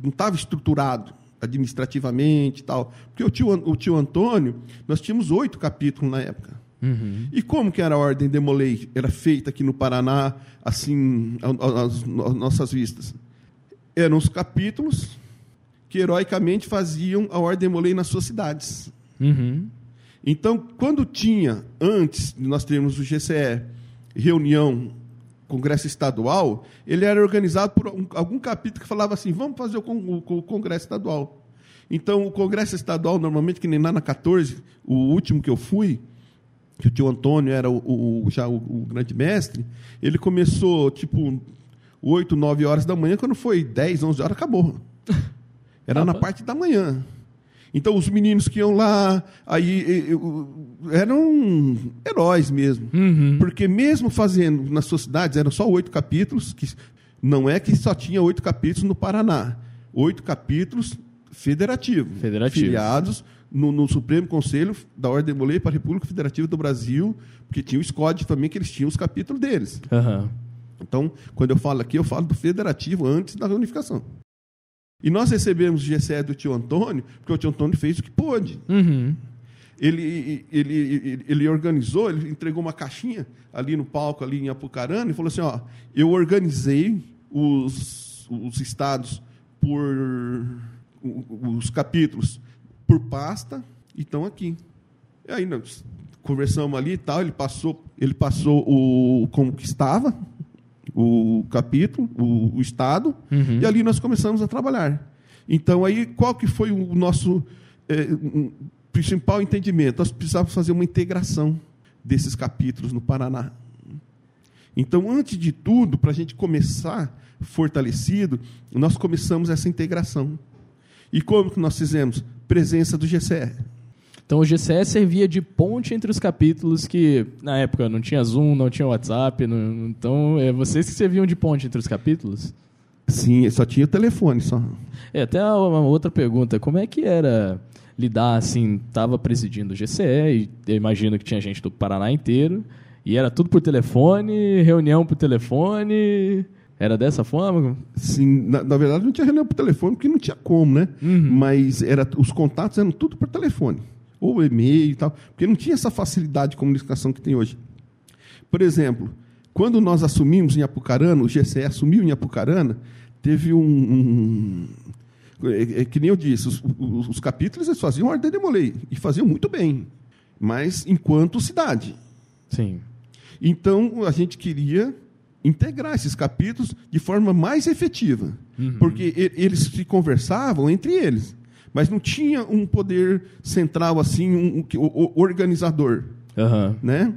não estava estruturado administrativamente e tal. Porque o tio, o tio Antônio, nós tínhamos oito capítulos na época. Uhum. E como que era a ordem Demolei? Era feita aqui no Paraná, assim, às no- nossas vistas. Eram os capítulos que heroicamente faziam a ordem Demolei nas suas cidades. Uhum. Então, quando tinha, antes de nós termos o GCE, reunião, congresso estadual, ele era organizado por um- algum capítulo que falava assim, vamos fazer o, con- o- o congresso estadual. Então, o congresso estadual, normalmente, que nem lá na 14, o último que eu fui, que o tio Antônio era o, o- já o, o grande mestre, ele começou, tipo, 8, 9 horas da manhã, quando foi 10, 11 horas, acabou. Era na parte da manhã. Então, os meninos que iam lá, aí eram heróis mesmo. Uhum. Porque mesmo fazendo nas suas cidades, eram só oito capítulos, que não é que só tinha oito capítulos no Paraná. Oito capítulos federativos. Federativos. Filiados no, no Supremo Conselho da Ordem de Molei para a República Federativa do Brasil, porque tinha o SCOD também, que eles tinham os capítulos deles. Aham. Então, quando eu falo aqui, eu falo do federativo antes da reunificação. E nós recebemos o GCE do tio Antônio, porque o tio Antônio fez o que pôde. Uhum. Ele, ele, ele, ele organizou, ele entregou uma caixinha ali no palco, ali em Apucarana, e falou assim: ó, eu organizei os, os estados por. os capítulos por pasta e estão aqui. E aí nós conversamos ali e tal, ele passou, ele passou o como que estava o capítulo, o, o estado, Uhum. e ali nós começamos a trabalhar. Então aí qual que foi o nosso eh, um, principal entendimento? Nós precisávamos fazer uma integração desses capítulos no Paraná. Então, antes de tudo, para a gente começar fortalecido, nós começamos essa integração. E como que nós fizemos? Presença do GCE. Então o GCE servia de ponte entre os capítulos que, na época, não tinha Zoom, não tinha WhatsApp. não- então, é vocês que serviam de ponte entre os capítulos? Sim, só tinha o telefone só. É, até uma outra pergunta. Como é que era lidar, assim, estava presidindo o GCE, e eu imagino que tinha gente do Paraná inteiro, e era tudo por telefone, reunião por telefone... Era dessa forma? Sim, na, na verdade não tinha reunião por telefone porque não tinha como, né? Mas era, os contatos eram tudo por telefone, ou e-mail e tal, porque não tinha essa facilidade de comunicação que tem hoje. Por exemplo, quando nós assumimos em Apucarana, o GCE assumiu em Apucarana, teve um. um- é, é que nem eu disse, os, os- os capítulos eles faziam ordem de molei, e faziam muito bem, mas enquanto cidade. Sim. Então, a gente queria integrar esses capítulos de forma mais efetiva, porque e- eles se conversavam entre eles, mas não tinha um poder central assim, um, um o organizador, Aham. né?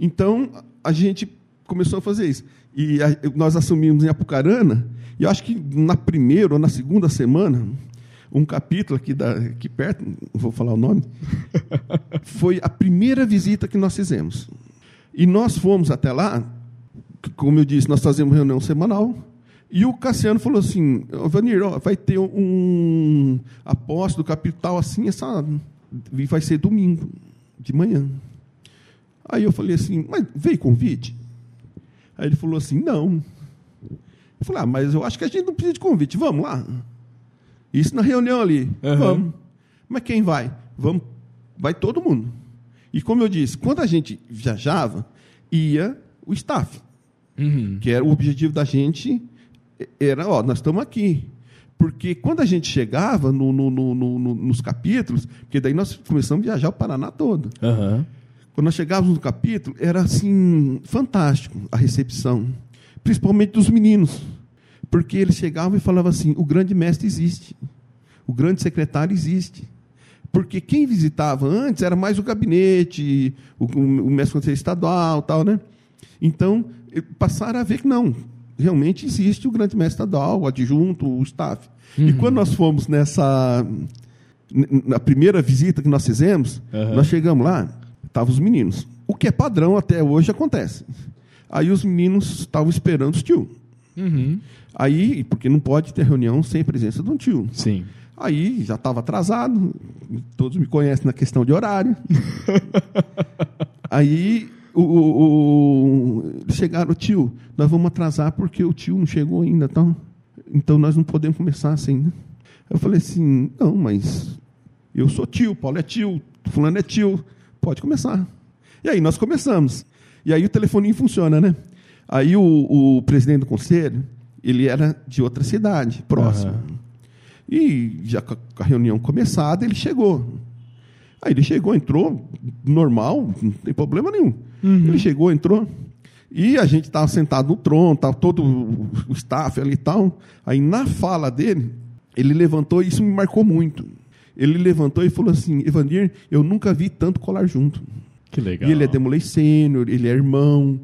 Então, a gente começou a fazer isso. E a- nós assumimos em Apucarana, e eu acho que na primeira ou na segunda semana, um capítulo aqui, da, aqui perto, não vou falar o nome, foi a primeira visita que nós fizemos. E nós fomos até lá, como eu disse, nós fazemos reunião semanal, e o Cassiano falou assim, "Ô, Vanir, ó, vai ter um apóstolo capital assim, essa, e vai ser domingo, de manhã. Aí eu falei assim, mas veio convite? Aí ele falou assim, não. Eu falei, ah, mas eu acho que a gente não precisa de convite, vamos lá. Isso na reunião ali, Aham. vamos. Mas quem vai? Vamos, vai todo mundo. E como eu disse, quando a gente viajava, ia o staff, Uhum. que era o objetivo da gente, era, ó, nós estamos aqui. Porque quando a gente chegava no- no- no- no- no- nos capítulos, porque daí nós começamos a viajar o Paraná todo. Aham. Quando nós chegávamos no capítulo, era assim, fantástico a recepção, principalmente dos meninos, porque eles chegavam e falavam assim: o grande mestre existe, o grande secretário existe. Porque quem visitava antes era mais o gabinete, o, o mestre conselheiro estadual, tal, né? Então, passaram a ver que não, realmente existe o grande mestre estadual, o adjunto, o staff. E quando nós fomos nessa na primeira visita que nós fizemos, Aham. nós chegamos lá, estavam os meninos. O que é padrão até hoje acontece. Aí os meninos estavam esperando os tio. Uhum. Aí, porque não pode ter reunião sem a presença de um tio. Sim. Aí já estava atrasado, todos me conhecem na questão de horário. Aí o, o- o- chegaram, tio, nós vamos atrasar porque o tio não chegou ainda, então, então nós não podemos começar assim. né? Eu falei assim, não, mas eu sou tio, Paulo é tio, fulano é tio, pode começar. E aí nós começamos. E aí o telefoninho funciona, né? Aí o, o presidente do conselho, ele era de outra cidade, próxima. Aham. E já com a reunião começada, ele chegou. Aí ele chegou, entrou, normal, não tem problema nenhum. Ele chegou, entrou. E a gente estava sentado no trono, estava todo o staff ali e tal. Aí na fala dele, ele levantou, e isso me marcou muito. Ele levantou e falou assim: Evandir, eu nunca vi tanto colar junto. Que legal. E ele é Demolei Sênior, ele é irmão.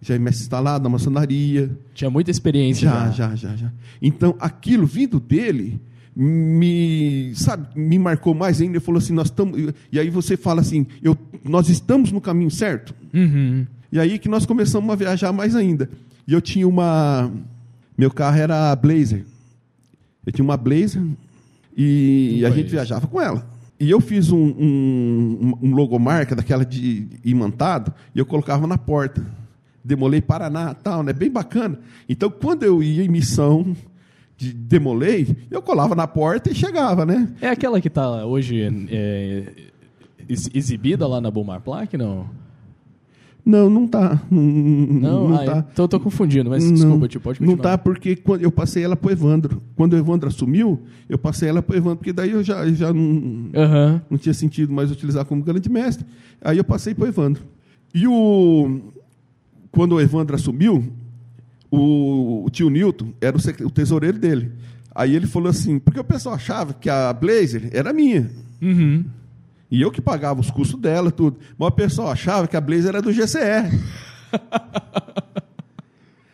já é mestre instalado na maçonaria. Tinha muita experiência. Já, já, já, já. Então, aquilo vindo dele me, sabe, me marcou mais ainda. Falou assim, nós estamos... E aí você fala assim, eu, nós estamos no caminho certo? Uhum. E aí que nós começamos a viajar mais ainda. E eu tinha uma... Meu carro era Blazer. Eu tinha uma Blazer e Não a gente viajava com ela. E eu fiz um, um, um logomarca daquela de imantado e eu colocava na porta. Demolei Paraná tal, né? Bem bacana. Então, quando eu ia em missão de Demolei, eu colava na porta e chegava, né? É aquela que tá hoje é, ex- exibida lá na Bomar Plaque, não? Não, não tá. Não, Não, não ah, tá. então eu tô confundindo, mas Não, desculpa, tio, pode Não continuar. tá porque quando eu passei ela pro Evandro. Quando o Evandro assumiu, eu passei ela pro Evandro, porque daí eu já, já não, Aham. não tinha sentido mais utilizar como grande mestre. Aí eu passei pro Evandro. E o quando o Evandro assumiu, o, o tio Newton era o, o tesoureiro dele. Aí ele falou assim, porque o pessoal achava que a Blazer era minha. Uhum. E eu que pagava os custos dela, tudo. Mas o pessoal achava que a Blazer era do GCR.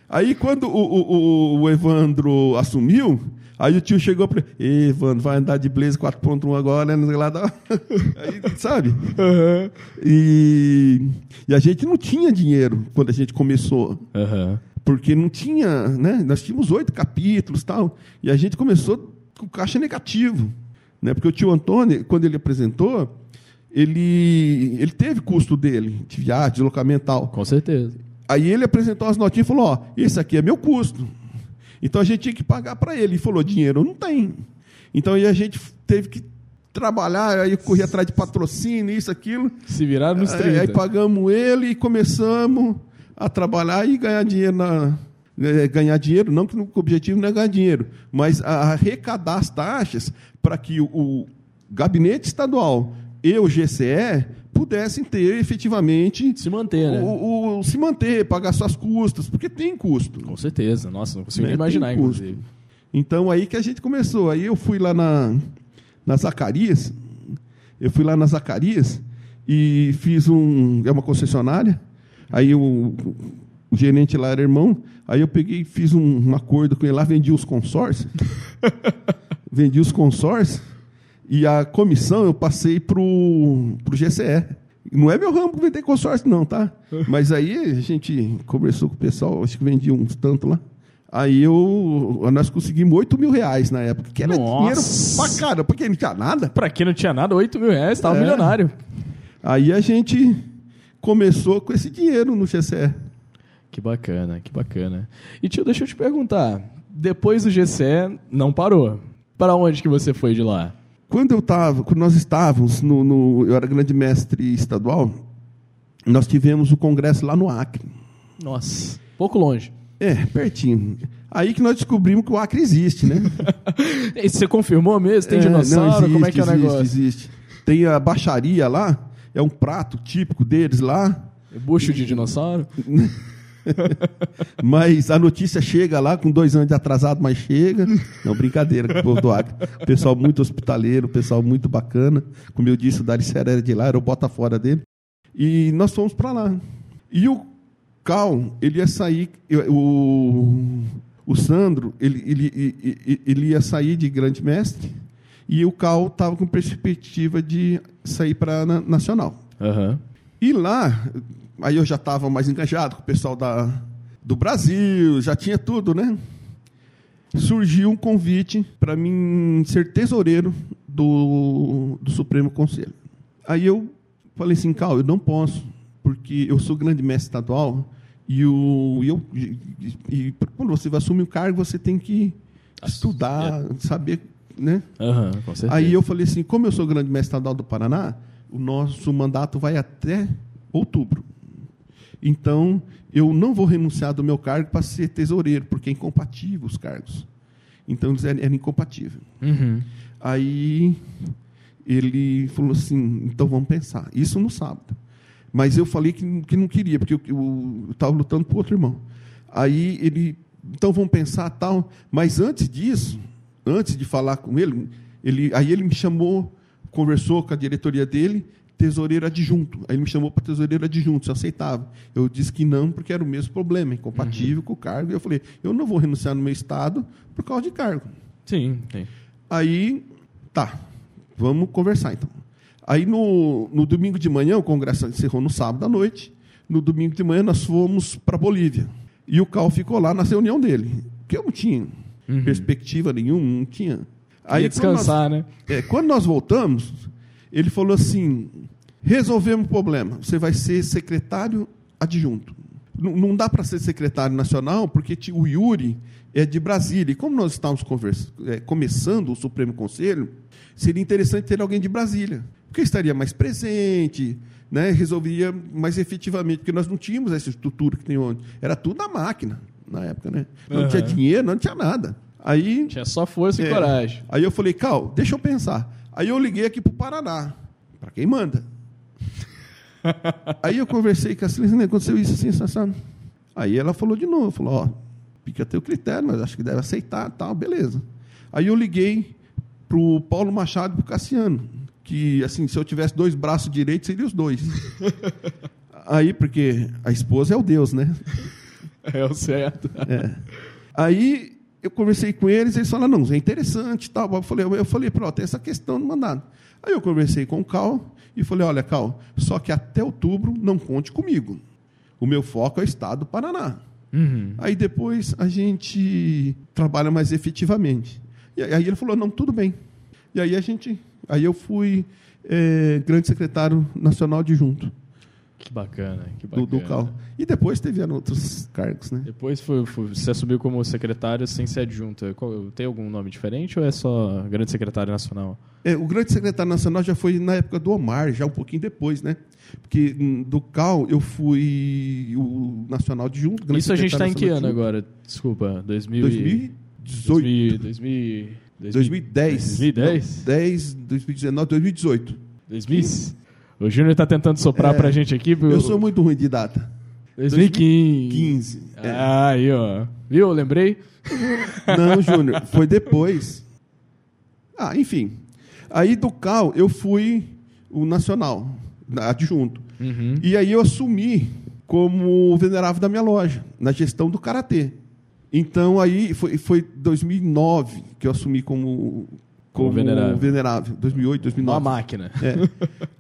aí quando o, o- o- Evandro assumiu, aí o tio chegou para ele, Evandro, vai andar de Blazer 4.1 agora, né? Lá, aí, sabe? E, e a gente não tinha dinheiro quando a gente começou. Aham. Porque não tinha, né? Nós tínhamos oito capítulos tal, e a gente começou com caixa negativo. Né? Porque o tio Antônio, quando ele apresentou, ele, ele teve custo dele, de viagem, deslocamento e tal. Com certeza. Aí ele apresentou as notinhas e falou: Ó, esse aqui é meu custo. Então a gente tinha que pagar para ele. Ele falou: dinheiro não tem. Então aí a gente teve que trabalhar, aí eu corri atrás de patrocínio, isso, aquilo. Se viraram nos Aí, 30. aí pagamos ele e começamos a trabalhar e ganhar dinheiro na. eh, Ganhar dinheiro, não que o objetivo não é ganhar dinheiro, mas arrecadar as taxas para que o, o gabinete estadual e o GCE pudessem ter efetivamente Se manter, né? o, o- se manter, pagar suas custas, porque tem custo. Com certeza. Nossa, não consigo Né? imaginar, inclusive. Então aí que a gente começou. Aí eu fui lá na, na Zacarias, eu fui lá na Zacarias e fiz um. É uma concessionária. Aí o, o gerente lá era irmão. Aí eu peguei e fiz um, um acordo com ele lá, vendi os consórcios. vendi os consórcios e a comissão eu passei pro, pro GCE. Não é meu ramo vender consórcio, não, tá? Mas aí a gente conversou com o pessoal, acho que vendi uns tanto lá. Aí eu, nós conseguimos 8 mil reais na época, que era Nossa! dinheiro pra caramba, porque não tinha nada. Pra quem não tinha nada, 8 mil reais, tava É. milionário. Aí a gente começou com esse dinheiro no GCE. Que bacana, que bacana. E tio, deixa eu te perguntar. Depois do GCE, não parou. Para onde que você foi de lá? Quando eu tava, quando nós estávamos no, no- eu era grande mestre estadual, nós tivemos o congresso lá no Acre. Nossa, pouco longe. É, pertinho. Aí que nós descobrimos que o Acre existe, né? E você confirmou mesmo? Tem É, dinossauro? não, existe, Como é que é o existe, negócio? Existe. Tem a baixaria lá, é um prato típico deles lá, Bucho de dinossauro? mas a notícia chega lá com dois anos de atrasado, mas chega. Não, brincadeira o povo do Acre. Pessoal muito hospitaleiro, pessoal muito bacana. Como eu disse, o Daricera era de lá, era o bota fora dele. E nós fomos para lá. E o Cal, ele ia sair, o, o Sandro, ele, ele, ele, ele ia sair de grande mestre, e o Cal estava com perspectiva de sair para a Nacional. Aham. E lá, aí eu já estava mais engajado com o pessoal da, do Brasil, já tinha tudo, né? Surgiu um convite para mim ser tesoureiro do, do Supremo Conselho. Aí eu falei assim, Cal, eu não posso, porque eu sou grande mestre estadual e, o, e eu, e, e quando você vai assumir o cargo, você tem que estudar, saber, né? Aham, com certeza. Aí eu falei assim, como eu sou grande mestre estadual do Paraná, o nosso mandato vai até outubro. Então, eu não vou renunciar do meu cargo para ser tesoureiro, porque é incompatível os cargos. Então, eles eram, eram incompatíveis. Uhum. Aí, ele falou assim, então vamos pensar. Isso no sábado. Mas eu falei que, que não queria, porque eu estava lutando por outro irmão. Aí, ele, então vamos pensar tal. Mas antes disso, antes de falar com ele, ele aí ele me chamou, conversou com a diretoria dele, tesoureiro adjunto. Aí ele me chamou para tesoureiro adjunto, se eu aceitava. Eu disse que não, porque era o mesmo problema, incompatível uhum. com o cargo. E eu falei, eu não vou renunciar no meu estado por causa de cargo. Sim, sim. Aí, tá, vamos conversar então. Aí no, no domingo de manhã, o congresso encerrou no sábado à noite. No domingo de manhã nós fomos para Bolívia. E o Cal ficou lá na reunião dele. Que eu não tinha uhum. perspectiva nenhuma, não tinha. Aí descansar, nós, né? É, quando nós voltamos, ele falou assim: resolvemos o problema. Você vai ser secretário adjunto. Não, não dá para ser secretário nacional, porque o Yuri é de Brasília. E como nós estávamos é, começando o Supremo Conselho, seria interessante ter alguém de Brasília, porque estaria mais presente, né, resolveria mais efetivamente, porque nós não tínhamos essa estrutura que tem onde. Era tudo na máquina, na época. Né? Não uhum. tinha dinheiro, não tinha nada. Aí, tinha só força é, e coragem. Aí eu falei, Cal, deixa eu pensar. Aí eu liguei aqui para o Paraná, para quem manda. aí eu conversei com a Celestine, aconteceu isso assim, sabe? Aí ela falou de novo, falou, ó, fica teu critério, mas acho que deve aceitar, tal, beleza. Aí eu liguei para o Paulo Machado e para o Cassiano, que, assim, se eu tivesse dois braços direitos, seria os dois. Aí, porque a esposa é o Deus, né? É o certo. É. Aí eu conversei com eles, eles falaram, não, é interessante tal. Eu falei, eu falei, pronto, tem essa questão do mandado. Aí eu conversei com o Cal e falei, olha, Cal, só que até outubro não conte comigo. O meu foco é o estado do Paraná. Uhum. Aí depois a gente trabalha mais efetivamente. E aí ele falou, não, tudo bem. E aí a gente, aí eu fui é, grande secretário nacional adjunto. Que bacana, que bacana. Do, do CAL. E depois teve outros cargos, né? Depois foi, foi, você assumiu como secretário sem ser adjunto. Tem algum nome diferente ou é só grande secretário nacional? É, o grande secretário nacional já foi na época do Omar, já um pouquinho depois, né? Porque hum, do CAL eu fui o nacional adjunto. Isso a gente está em que ano agora? Desculpa, 2000 2018. 2000, 2010. 2010? 10, 2019, 2018. 2000? O Júnior está tentando soprar é, para a gente aqui. Eu sou muito ruim de data. 2015. 2015. É. Ah, aí, ó. Viu? Eu lembrei? Não, Júnior, foi depois. Ah, enfim. Aí do CAL eu fui o nacional, adjunto. Uhum. E aí eu assumi como venerável da minha loja, na gestão do Karatê. Então aí foi, foi 2009 que eu assumi como como venerável. venerável. 2008, 2009. Uma máquina. É.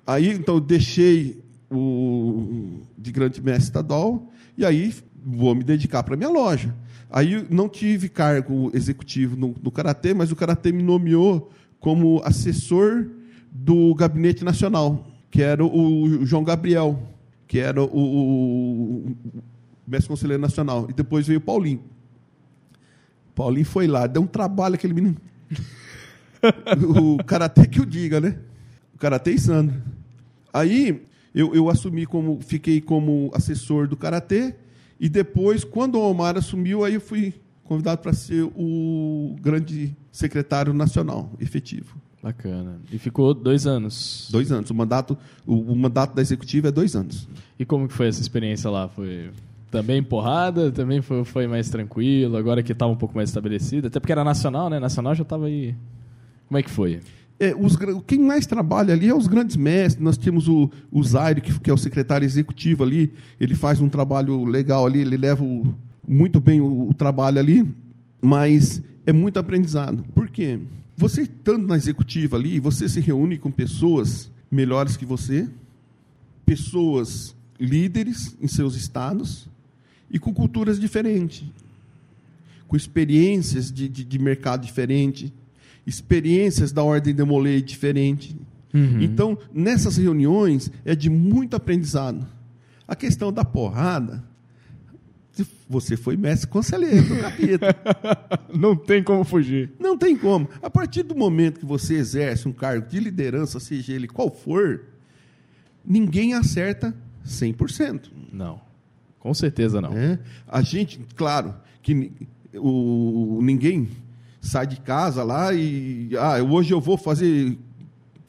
Aí, então, eu deixei o de grande mestre estadual e aí vou me dedicar para minha loja. Aí não tive cargo executivo no, no Karatê, mas o Karatê me nomeou como assessor do Gabinete Nacional, que era o, o João Gabriel, que era o, o, mestre conselheiro nacional. E depois veio o Paulinho. Paulinho foi lá, deu um trabalho aquele menino o karatê que o diga, né? O karatê insano. Aí eu, eu assumi como, fiquei como assessor do karatê e depois, quando o Omar assumiu, aí eu fui convidado para ser o grande secretário nacional efetivo. Bacana. E ficou dois anos. Dois anos. O mandato, o, o, mandato da executiva é dois anos. E como que foi essa experiência lá? Foi também porrada? Também foi, foi mais tranquilo? Agora que estava um pouco mais estabelecido? Até porque era nacional, né? Nacional já estava aí como é que foi? É, os, quem mais trabalha ali é os grandes mestres. Nós temos o, o Zaire, que, que, é o secretário executivo ali. Ele faz um trabalho legal ali, ele leva o, muito bem o, o, trabalho ali, mas é muito aprendizado. Por quê? Você estando na executiva ali, você se reúne com pessoas melhores que você, pessoas líderes em seus estados e com culturas diferentes, com experiências de, de, de mercado diferente experiências da ordem de Molay diferente. Uhum. Então, nessas reuniões é de muito aprendizado. A questão da porrada, você foi mestre conselheiro do capítulo. Não tem como fugir. Não tem como. A partir do momento que você exerce um cargo de liderança, seja ele qual for, ninguém acerta 100%. Não. Com certeza não. É? A gente, claro, que o, ninguém sai de casa lá e ah, hoje eu vou fazer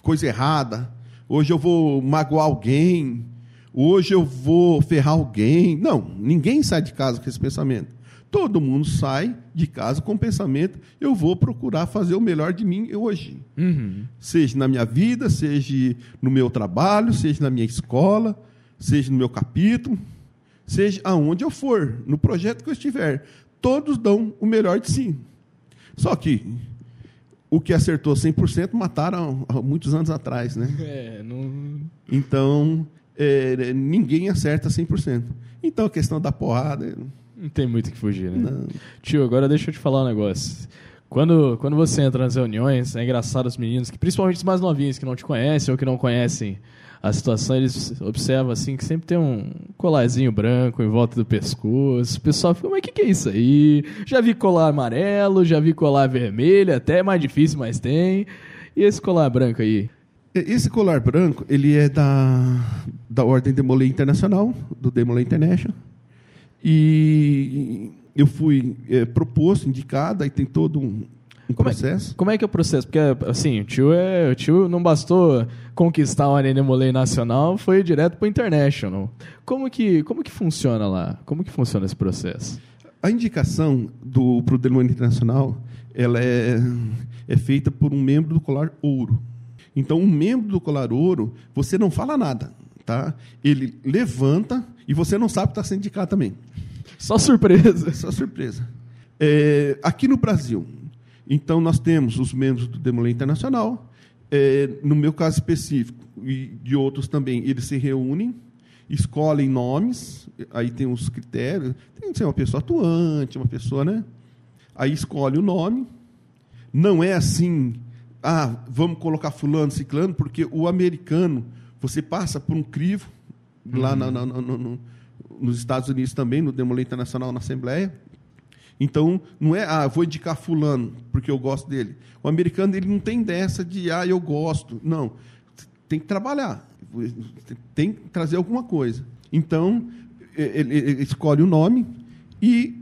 coisa errada, hoje eu vou magoar alguém, hoje eu vou ferrar alguém. Não, ninguém sai de casa com esse pensamento. Todo mundo sai de casa com o pensamento: eu vou procurar fazer o melhor de mim hoje. Uhum. Seja na minha vida, seja no meu trabalho, seja na minha escola, seja no meu capítulo, seja aonde eu for, no projeto que eu estiver. Todos dão o melhor de si. Só que o que acertou 100% mataram há muitos anos atrás, né? É, não... Então, é, ninguém acerta 100%. Então, a questão da porrada... não tem muito o que fugir, né? Não. Tio, agora deixa eu te falar um negócio. Quando, quando você entra nas reuniões, é engraçado os meninos, que principalmente os mais novinhos, que não te conhecem ou que não conhecem a situação, eles observam assim que sempre tem um colarzinho branco em volta do pescoço. O pessoal fica, mas o que, que é isso aí? Já vi colar amarelo, já vi colar vermelho, até é mais difícil, mas tem. E esse colar branco aí? Esse colar branco, ele é da, da Ordem Demolay Internacional, do Demolay International. E eu fui é, proposto, indicado, aí tem todo um, um Como é- processo. Como é que é o processo? Porque, assim, o tio, é, o tio não bastou conquistar o Anemolei Nacional, foi direto para o International. Como que, como que funciona lá? Como que funciona esse processo? A indicação para o Demolay Internacional, ela é, é feita por um membro do colar ouro. Então, um membro do colar ouro, você não fala nada, tá? Ele levanta e você não sabe que está sendo indicado também. Só surpresa. É a surpresa. É, aqui no Brasil, então nós temos os membros do Demolay Internacional. É, no meu caso específico e de outros também, eles se reúnem, escolhem nomes, aí tem os critérios. Tem que ser uma pessoa atuante, uma pessoa, né? Aí escolhe o nome. Não é assim, ah, vamos colocar fulano, ciclano, porque o americano, você passa por um crivo, lá na- na- no- no- nos Estados Unidos também, no Demolay Internacional, na Assembleia. Então, não é, ah, vou indicar fulano, porque eu gosto dele. O americano, ele não tem dessa de, ah, eu gosto. Não. Tem que trabalhar. Tem que trazer alguma coisa. Então, ele, ele escolhe o nome e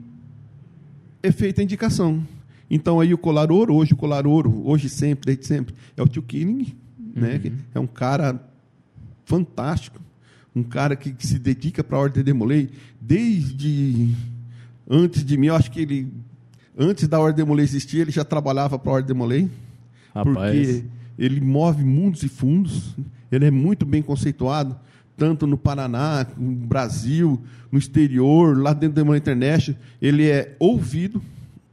é feita a indicação. Então, aí o colar ouro, hoje o colar ouro, hoje sempre, desde sempre, é o tio Killing, né? que é um cara fantástico, um cara que, que se dedica para a Ordem de Demolei desde antes de mim, eu acho que ele antes da Ordem de Demolei existir, ele já trabalhava para a Ordem Rapaz. porque ele move mundos e fundos, ele é muito bem conceituado, tanto no Paraná, no Brasil, no exterior, lá dentro da Demolei Internet, ele é ouvido,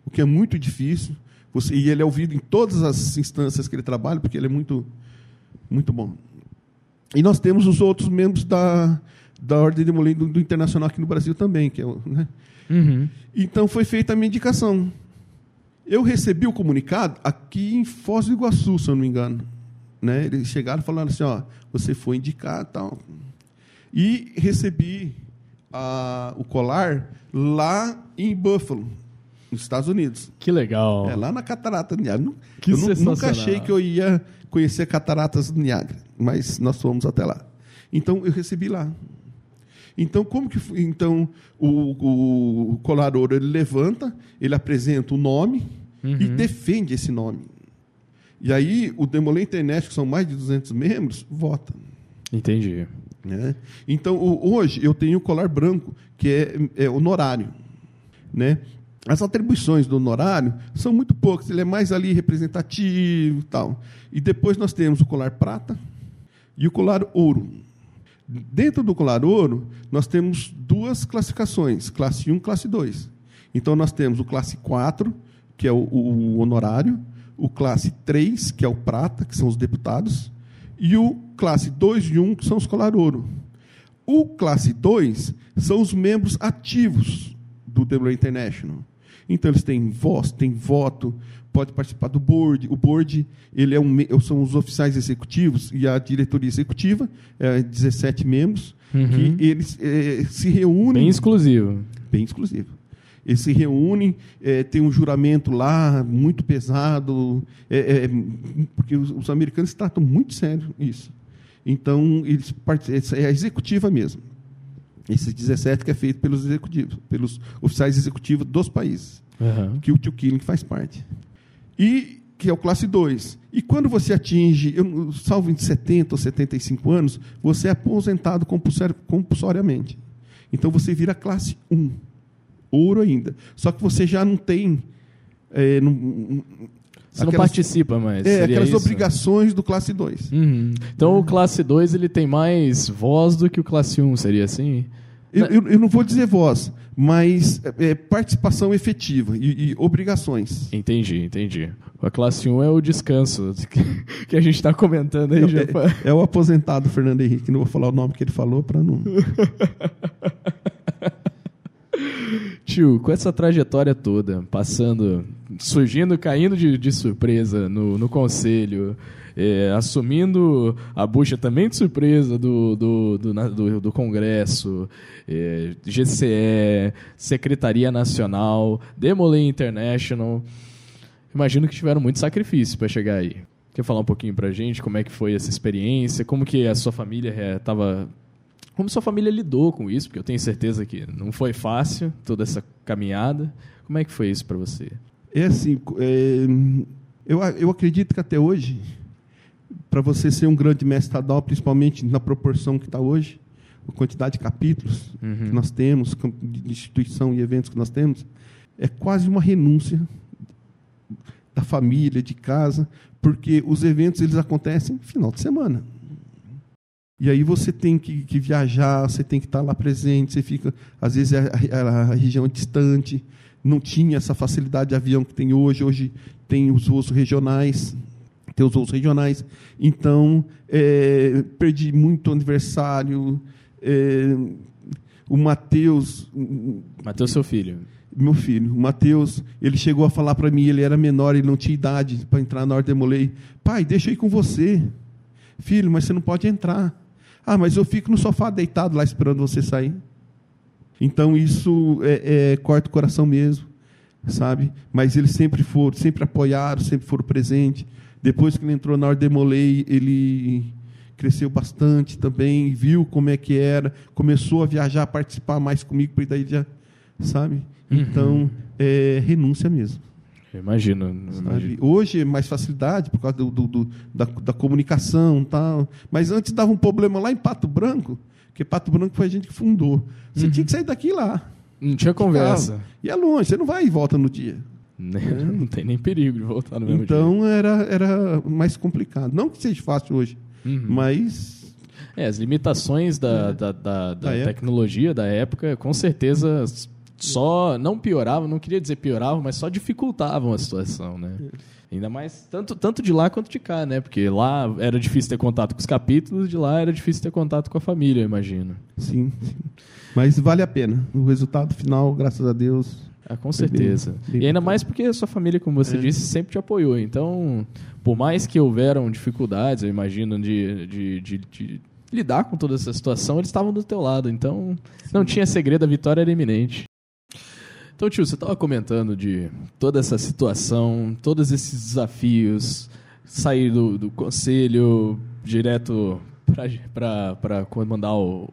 o que é muito difícil, você, e ele é ouvido em todas as instâncias que ele trabalha, porque ele é muito, muito bom. E nós temos os outros membros da, da Ordem de Demolei do, do Internacional aqui no Brasil também, que é, o- né? Uhum. Então foi feita a minha indicação. Eu recebi o comunicado aqui em Foz do Iguaçu, se eu não me engano. Né? Eles chegaram falando assim, ó, você foi indicado e tal. E recebi ah, o colar lá em Buffalo, nos Estados Unidos. Que legal. É, lá na Catarata do Niágara. Que eu nunca achei que eu ia conhecer Cataratas do Niágara, mas nós fomos até lá. Então, eu recebi lá. Então, como que? Então, o, o colar ouro, ele levanta, ele apresenta o nome e defende esse nome. E aí, o Demolay Internet, que são mais de 200 membros, vota. Entendi. Né? Então, o- hoje, eu tenho o colar branco, que é, é honorário. Né? As atribuições do honorário são muito poucas, ele é mais ali representativo e tal. E depois nós temos o colar prata e o colar ouro. Dentro do colar ouro, nós temos duas classificações, classe 1 e classe 2. Então, nós temos o classe 4, que é o, o- honorário, o classe 3, que é o prata, que são os deputados, e o classe 2 e 1, que são os colar ouro. O classe 2 são os membros ativos do Demolay International. Então, eles têm voz, têm voto, pode participar do board. O board ele é um, são os oficiais executivos e a diretoria executiva, é, 17 membros, que eles eh, se reúnem Bem exclusivo. bem exclusivo. Eles se reúnem, eh, tem um juramento lá muito pesado, eh, eh, porque os, os americanos tratam muito sério isso. Então, eles essa é a executiva mesmo. Esses 17 que é feito pelos executivos, pelos oficiais executivos dos países Aham. que o tio Killing faz parte. E que é o classe 2. E quando você atinge, eu salvo em 70 ou 75 anos, você é aposentado compulsor- compulsoriamente. Então você vira classe 1. ouro ainda. Só que você já não tem. É, não, você aquelas, não participa mais. É, aquelas isso? obrigações do classe 2. Uhum. Então o classe 2 ele tem mais voz do que o classe 1, seria assim? Eu, eu, eu, não vou dizer voz, mas é, participação efetiva e, e, obrigações. Entendi, entendi. A classe 1 é o descanso que, que a gente está comentando aí. É, é, é, o aposentado Fernando Henrique, não vou falar o nome que ele falou para não. Tio, com essa trajetória toda, passando, surgindo, caindo de, de surpresa no, no conselho, é, assumindo a bucha também de surpresa do, do, do, do, do Congresso, é, GCE, Secretaria Nacional, Demolay International. Imagino que tiveram muito sacrifício para chegar aí. Quer falar um pouquinho para gente como é que foi essa experiência, como que a sua família estava... Como sua família lidou com isso? Porque eu tenho certeza que não foi fácil toda essa caminhada. Como é que foi isso para você? É assim, é, eu, eu acredito que até hoje para você ser um grande mestre estadual, principalmente na proporção que está hoje, a quantidade de capítulos uhum. que nós temos, de instituição e eventos que nós temos, é quase uma renúncia da família, de casa, porque os eventos eles acontecem no final de semana. E aí você tem que, que viajar, você tem que estar lá presente, você fica, às vezes a, a, a região é distante, não tinha essa facilidade de avião que tem hoje, hoje tem os voos regionais, ter os outros regionais. Então, é, perdi muito aniversário. É, o Matheus. Matheus, seu filho. Meu filho. O Matheus, ele chegou a falar para mim, ele era menor, ele não tinha idade para entrar na Ordem Demolei. Pai, deixa eu ir com você. Filho, mas você não pode entrar. Ah, mas eu fico no sofá deitado lá esperando você sair. Então isso é, é, corta o coração mesmo, sabe? Mas eles sempre foram, sempre apoiaram, sempre foram presentes. Depois que ele entrou na Ordemolei, ele cresceu bastante também, viu como é que era, começou a viajar, a participar mais comigo, porque daí já, sabe? Uhum. Então, é renúncia mesmo. Imagino, imagino. Hoje é mais facilidade por causa do, do, do da, da, comunicação tal. Mas antes dava um problema lá em Pato Branco, porque Pato Branco foi a gente que fundou. Você uhum. tinha que sair daqui lá. Não tinha conversa. E é longe, você não vai e volta no dia. É. Não tem nem perigo de voltar no mesmo então, dia. Então era, era mais complicado. Não que seja fácil hoje, uhum. mas. É, as limitações da, é. da, da, da, da tecnologia da época, com certeza, só não pioravam, não queria dizer pioravam, mas só dificultavam a situação, né? Ainda mais, tanto, tanto de lá quanto de cá, né? Porque lá era difícil ter contato com os capítulos, de lá era difícil ter contato com a família, eu imagino. Sim, sim. Mas vale a pena. O resultado final, graças a Deus, ah, com certeza. Bem, bem e ainda mais porque a sua família, como você é. disse, sempre te apoiou. Então, por mais que houveram dificuldades, eu imagino, de, de, de, de lidar com toda essa situação, eles estavam do teu lado. Então, não tinha segredo, a vitória era iminente. Então, tio, você estava comentando de toda essa situação, todos esses desafios, sair do, do conselho direto para comandar o,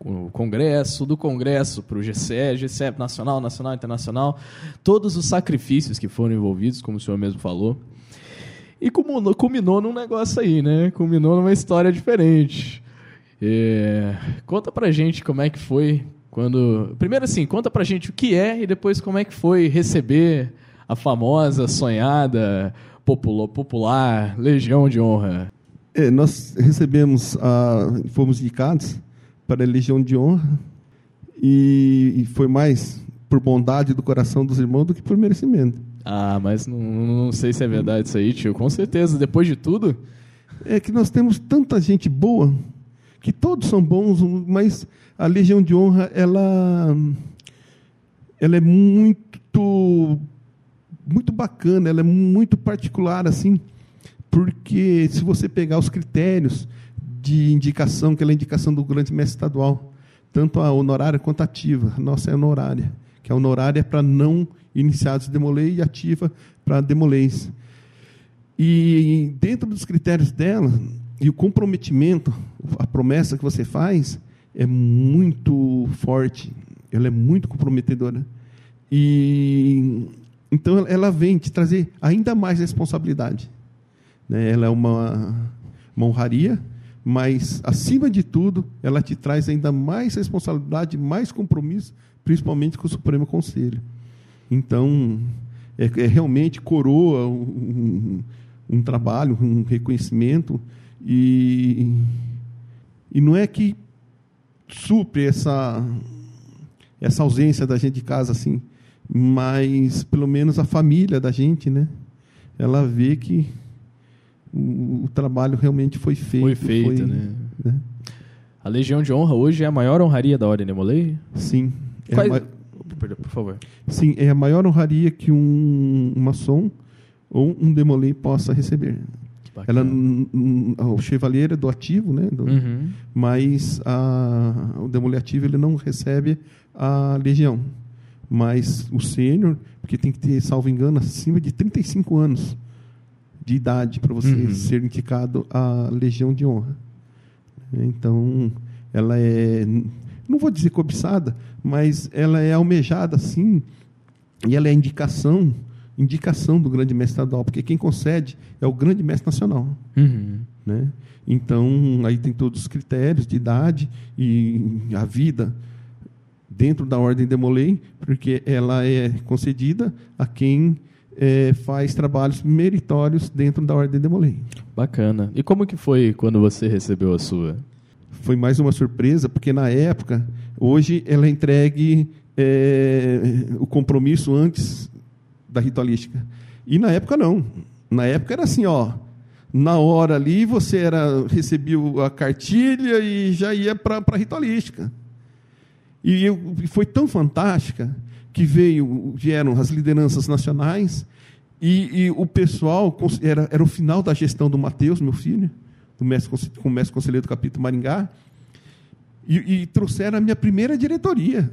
o Congresso, do Congresso para o GCE, GCE nacional, nacional, internacional, todos os sacrifícios que foram envolvidos, como o senhor mesmo falou. E culminou, culminou num negócio aí, né? Culminou numa história diferente. É, conta pra gente como é que foi quando. Primeiro assim, conta pra gente o que é e depois como é que foi receber a famosa, sonhada, popular, popular Legião de Honra. É, nós recebemos, a, fomos indicados para a Legião de Honra e, e, foi mais por bondade do coração dos irmãos do que por merecimento. Ah, mas não, não sei se é verdade isso aí, tio. Com certeza, depois de tudo. É que nós temos tanta gente boa, que todos são bons, mas a Legião de Honra, ela, ela é muito, muito bacana, ela é muito particular, assim, porque se você pegar os critérios de indicação, que é a indicação do grande mestre estadual, tanto a honorária quanto a ativa. A nossa é honorária, que a honorária é para não iniciados de demolei e ativa para demoleis. E dentro dos critérios dela, e o comprometimento, a promessa que você faz, é muito forte, ela é muito comprometedora. E então ela vem te trazer ainda mais responsabilidade. Né? Ela é uma, uma honraria, mas, acima de tudo, ela te traz ainda mais responsabilidade, mais compromisso principalmente com o Supremo Conselho. Então, é, é realmente coroa um, um, um, trabalho, um reconhecimento, e, e não é que supre essa, essa ausência da gente de casa assim, mas pelo menos a família da gente, né? Ela vê que o, o trabalho realmente foi feito. Foi feito, foi, né? né? A Legião de Honra hoje é a maior honraria da Ordem de Molay? Sim. É Quais... Perdão, por favor. Sim, é a maior honraria que um, um maçom ou um demolei possa receber. Ela, o chevalier é do ativo, né? Do, uhum. Mas a, o demolei ativo ele não recebe a legião. Mas o sênior, porque tem que ter, salvo engano, acima de 35 anos de idade para você uhum. ser indicado a legião de honra. Então, ela é, não vou dizer cobiçada, mas ela é almejada assim, e ela é indicação, indicação do grande mestre estadual, porque quem concede é o grande mestre nacional. Uhum. Né? Então, aí tem todos os critérios de idade e a vida dentro da ordem de Molay, porque ela é concedida a quem é, faz trabalhos meritórios dentro da ordem de Molay. Bacana. E como que foi quando você recebeu a sua? Foi mais uma surpresa, porque na época, hoje ela é entregue é, o compromisso antes da ritualística. E na época não. Na época era assim, ó, na hora ali você era recebia a cartilha e já ia para a ritualística. E, eu, foi tão fantástica que veio, vieram as lideranças nacionais e, e o pessoal, era, era o final da gestão do Mateus, meu filho, do mestre, com o mestre conselheiro do capítulo Maringá, e, e, trouxeram a minha primeira diretoria.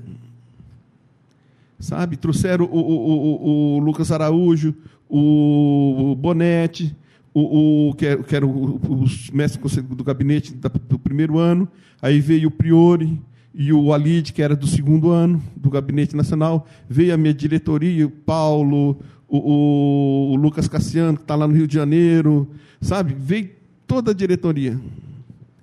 Sabe? Trouxeram o, o, o, o Lucas Araújo, o, Bonetti, o, que era, que era os mestres do gabinete do primeiro ano, aí veio o Priori, e o Alid, que era do segundo ano do Gabinete Nacional, veio a minha diretoria, o Paulo, o, o, o Lucas Cassiano, que está lá no Rio de Janeiro, sabe? Veio toda a diretoria.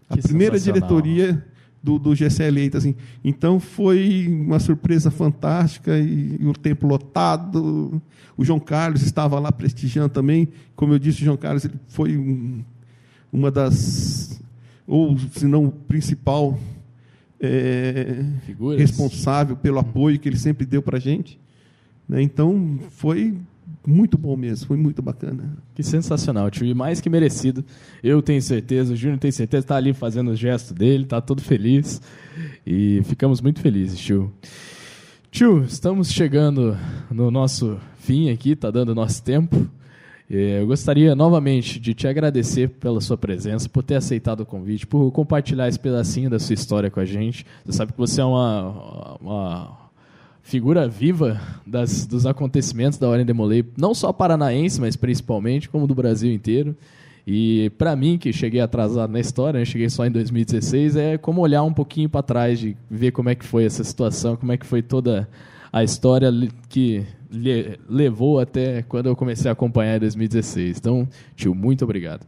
A primeira diretoria do, do GCL assim. Então foi uma surpresa fantástica e, e, o tempo lotado. O João Carlos estava lá prestigiando também. Como eu disse, o João Carlos ele foi um, uma das, ou se não o principal é, responsável pelo apoio que ele sempre deu para a gente. Né? Então, foi muito bom mesmo, foi muito bacana. Que sensacional, tio, e mais que merecido. Eu tenho certeza, o Júnior tem certeza, está ali fazendo o gesto dele, está todo feliz. E ficamos muito felizes, tio. Tio, estamos chegando no nosso fim aqui, está dando nosso tempo. É, eu gostaria novamente de te agradecer pela sua presença, por ter aceitado o convite, por compartilhar esse pedacinho da sua história com a gente. Você sabe que você é uma, uma figura viva das, dos acontecimentos da Ordem Demolei, não só paranaense, mas principalmente, como do Brasil inteiro. E para mim, que cheguei atrasado na história, né, cheguei só em 2016, é como olhar um pouquinho para trás, de ver como é que foi essa situação, como é que foi toda a história que levou até quando eu comecei a acompanhar em 2016. Então, tio, muito obrigado.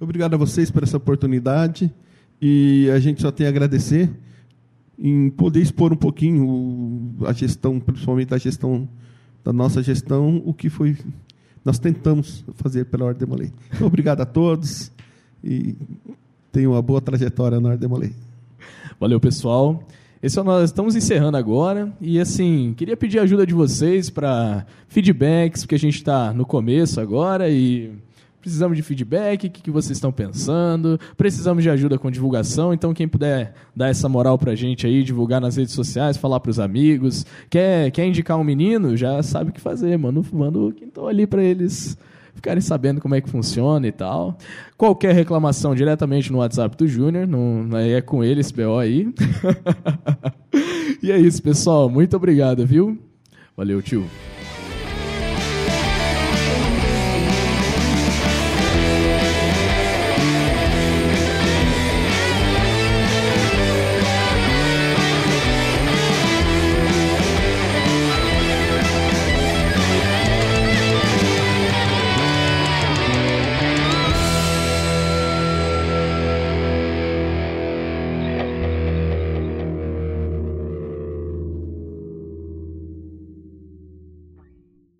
Obrigado a vocês por essa oportunidade e a gente só tem a agradecer em poder expor um pouquinho a gestão, principalmente a gestão da nossa gestão, o que foi nós tentamos fazer pela Ordem Demolei. Então, obrigado a todos e tenham uma boa trajetória na Ordem Demolei. Valeu, pessoal. Esse é nós estamos encerrando agora e assim queria pedir a ajuda de vocês para feedbacks porque a gente está no começo agora e precisamos de feedback, o que, que vocês estão pensando, precisamos de ajuda com divulgação, então quem puder dar essa moral para a gente aí, divulgar nas redes sociais, falar para os amigos, quer, quer indicar um menino, já sabe o que fazer, manda, manda o quintal ali para eles ficarem sabendo como é que funciona e tal. Qualquer reclamação diretamente no WhatsApp do Júnior, é com ele esse BO aí. e é isso, pessoal. Muito obrigado, viu? Valeu, tio.